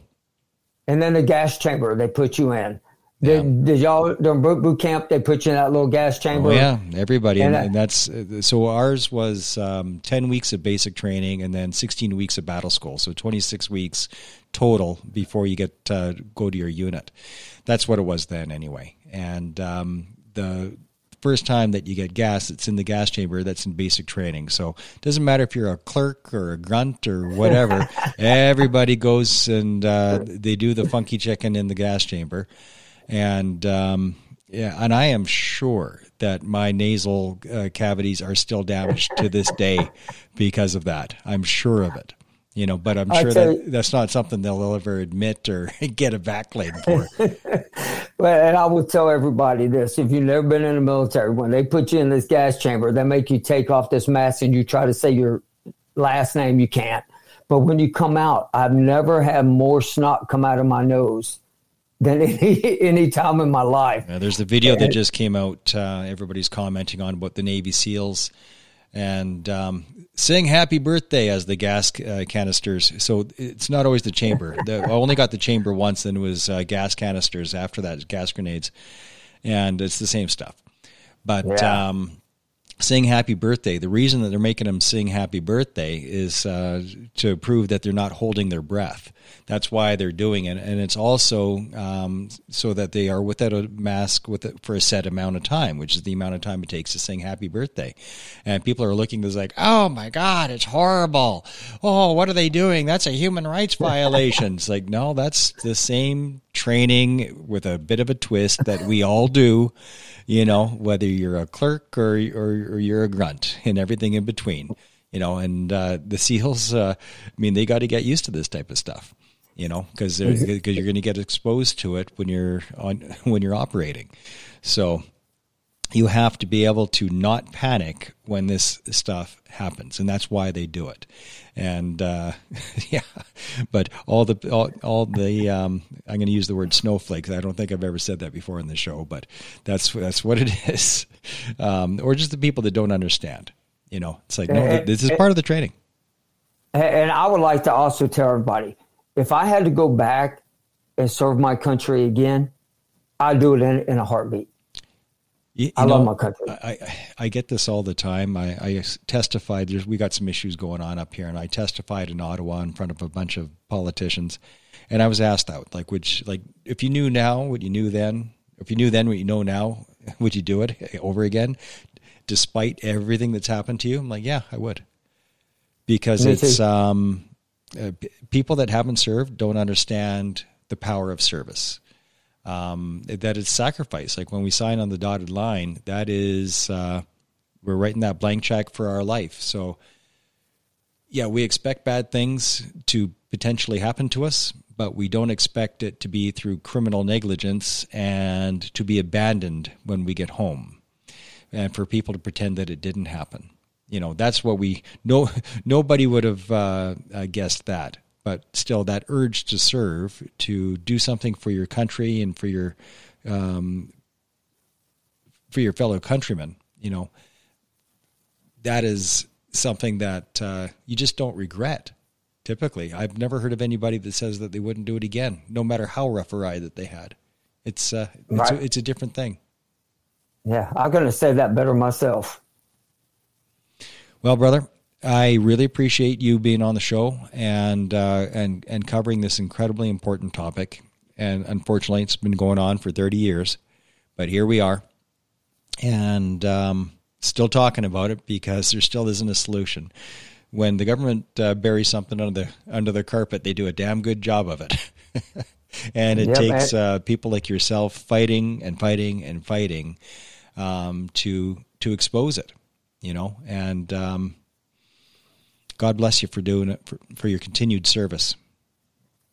B: And then the gas chamber they put you in. Did, yeah. did y'all during boot camp they put you in that little gas chamber?
A: Oh, yeah, everybody, and, and, that's so. Ours was um, ten weeks of basic training and then sixteen weeks of battle school, so twenty six weeks total before you get uh, go to your unit. That's what it was then, anyway. And um, the first time that you get gas that's in the gas chamber that's in basic training. So it doesn't matter if you're a clerk or a grunt or whatever. (laughs) everybody goes and uh, they do the funky chicken in the gas chamber, and um, yeah, and I am sure that my nasal uh, cavities are still damaged to this day because of that. I'm sure of it you know, but I'm sure that you, that's not something they'll ever admit or (laughs) get a backplate for. (laughs)
B: well, and I will tell everybody this: if you've never been in the military, when they put you in this gas chamber, they make you take off this mask and you try to say your last name. You can't. But when you come out, I've never had more snot come out of my nose than (laughs) any any time in my life.
A: Yeah, there's the video and, that just came out. Uh, everybody's commenting on about the Navy SEALs and um, sing happy birthday as the gas uh, canisters. So it's not always the chamber. (laughs) The, I only got the chamber once, and it was uh, gas canisters after that, gas grenades. And it's the same stuff. But yeah. um, sing happy birthday. The reason that they're making them sing happy birthday is uh, to prove that they're not holding their breath. That's why they're doing it, and it's also um, so that they are without a mask with it for a set amount of time, which is the amount of time it takes to sing happy birthday. And people are looking at like, oh my god, it's horrible. Oh, what are they doing? That's a human rights violation. it's like, no, that's the same training with a bit of a twist that we all do you know, whether you're a clerk or, or, or you're a grunt and everything in between, you know, and uh, the SEALs, uh, I mean, they got to get used to this type of stuff, you know, because because you're going to get exposed to it when you're on when you're operating. So you have to be able to not panic when this stuff happens, and that's why they do it. And uh, (laughs) yeah, but all the all, all the um, I'm going to use the word snowflakes. I don't think I've ever said that before in the show, but that's that's what it (laughs) is. Um, or just the people that don't understand. You know, it's like no, this is part of the training.
B: And I would like to also tell everybody, if I had to go back and serve my country again, I'd do it in, in a heartbeat. You, you I know, love my country.
A: I, I get this all the time. I, I testified. we got some issues going on up here, and I testified in Ottawa in front of a bunch of politicians, and I was asked that, like, which, like, if you knew now what you knew then, if you knew then what you know now, (laughs) would you do it over again, despite everything that's happened to you? I'm like, yeah, I would, because Me it's um, uh, people that haven't served don't understand the power of service um, that it's sacrifice. Like when we sign on the dotted line, that is uh, we're writing that blank check for our life. So yeah, we expect bad things to potentially happen to us, but we don't expect it to be through criminal negligence and to be abandoned when we get home, and for people to pretend that it didn't happen. You know, that's what we no (laughs) nobody would have uh, uh, guessed that but still that urge to serve, to do something for your country and for your um, for your fellow countrymen, you know, that is something that uh, you just don't regret. Typically, I've never heard of anybody that says that they wouldn't do it again, no matter how rough a ride that they had. It's uh, it's, a, it's a different thing.
B: Yeah, I'm going to say that better myself.
A: Well, brother, I really appreciate you being on the show and uh, and and covering this incredibly important topic. And unfortunately, it's been going on for 30 years, but here we are, and um, still talking about it because there still isn't a solution. When the government uh, buries something under the under the carpet, they do a damn good job of it. (laughs) and it takes uh, people like yourself fighting and fighting and fighting um, to to expose it, you know. And um, God bless you for doing it for, for your continued service.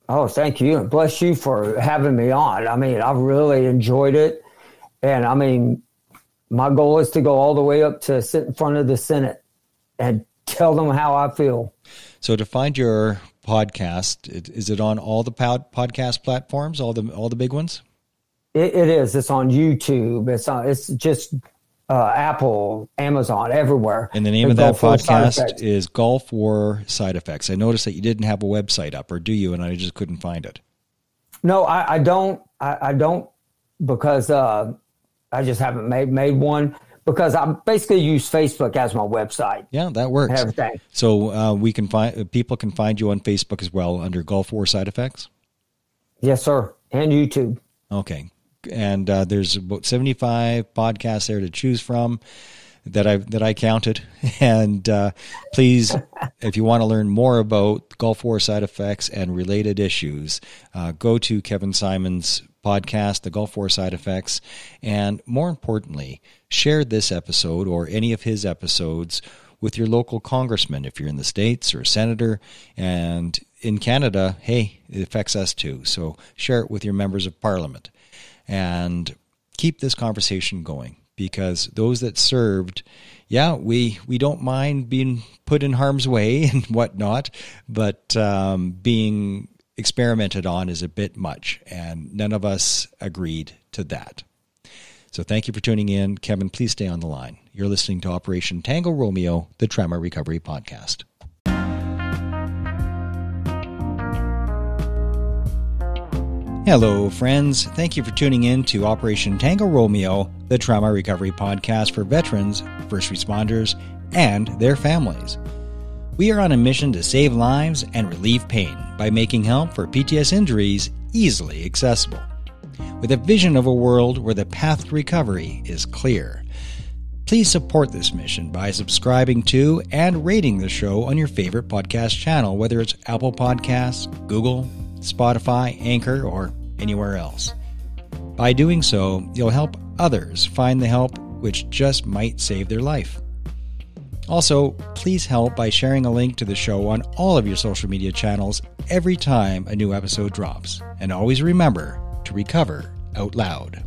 B: Oh, thank you. And bless you for having me on. I mean, I've really enjoyed it. And I mean, my goal is to go all the way up to sit in front of the Senate and tell them how I feel.
A: So to find your podcast, is it on all the pod, podcast platforms, all the all the big ones?
B: it, it is. It's on YouTube. It's on. It's just uh, Apple, Amazon, everywhere.
A: And the name of that podcast is Gulf War Side Effects. I noticed that you didn't have a website up, or do you? And I just couldn't find it.
B: No, I, I don't. I, I, don't because uh, I just haven't made made one because I basically use Facebook as my website.
A: Yeah, that works.
B: Everything.
A: So uh, we can find people can find you on Facebook as well under Gulf War Side Effects.
B: Yes, sir, and YouTube.
A: Okay, and uh, there's about 75 podcasts there to choose from that I that I counted. (laughs) And uh, please, if you want to learn more about Gulf War side effects and related issues, uh, go to Kevin Simon's podcast, The Gulf War Side Effects, and more importantly, share this episode or any of his episodes with your local congressman if you're in the states or senator and in Canada, hey, it affects us too. So share it with your members of parliament and keep this conversation going because those that served, yeah, we we don't mind being put in harm's way (laughs) and whatnot, but um, being experimented on is a bit much, and none of us agreed to that. So thank you for tuning in, Kevin. Please stay on the line. You're listening to Operation Tango Romeo, the Trauma Recovery Podcast. Hello, friends. Thank you for tuning in to Operation Tango Romeo, the Trauma Recovery Podcast for veterans, first responders, and their families. We are on a mission to save lives and relieve pain by making help for PTS injuries easily accessible, with a vision of a world where the path to recovery is clear. Please support this mission by subscribing to and rating the show on your favorite podcast channel, whether it's Apple Podcasts, Google, Spotify, Anchor, or anywhere else. By doing so, you'll help others find the help which just might save their life. Also, please help by sharing a link to the show on all of your social media channels every time a new episode drops. And always remember to recover out loud.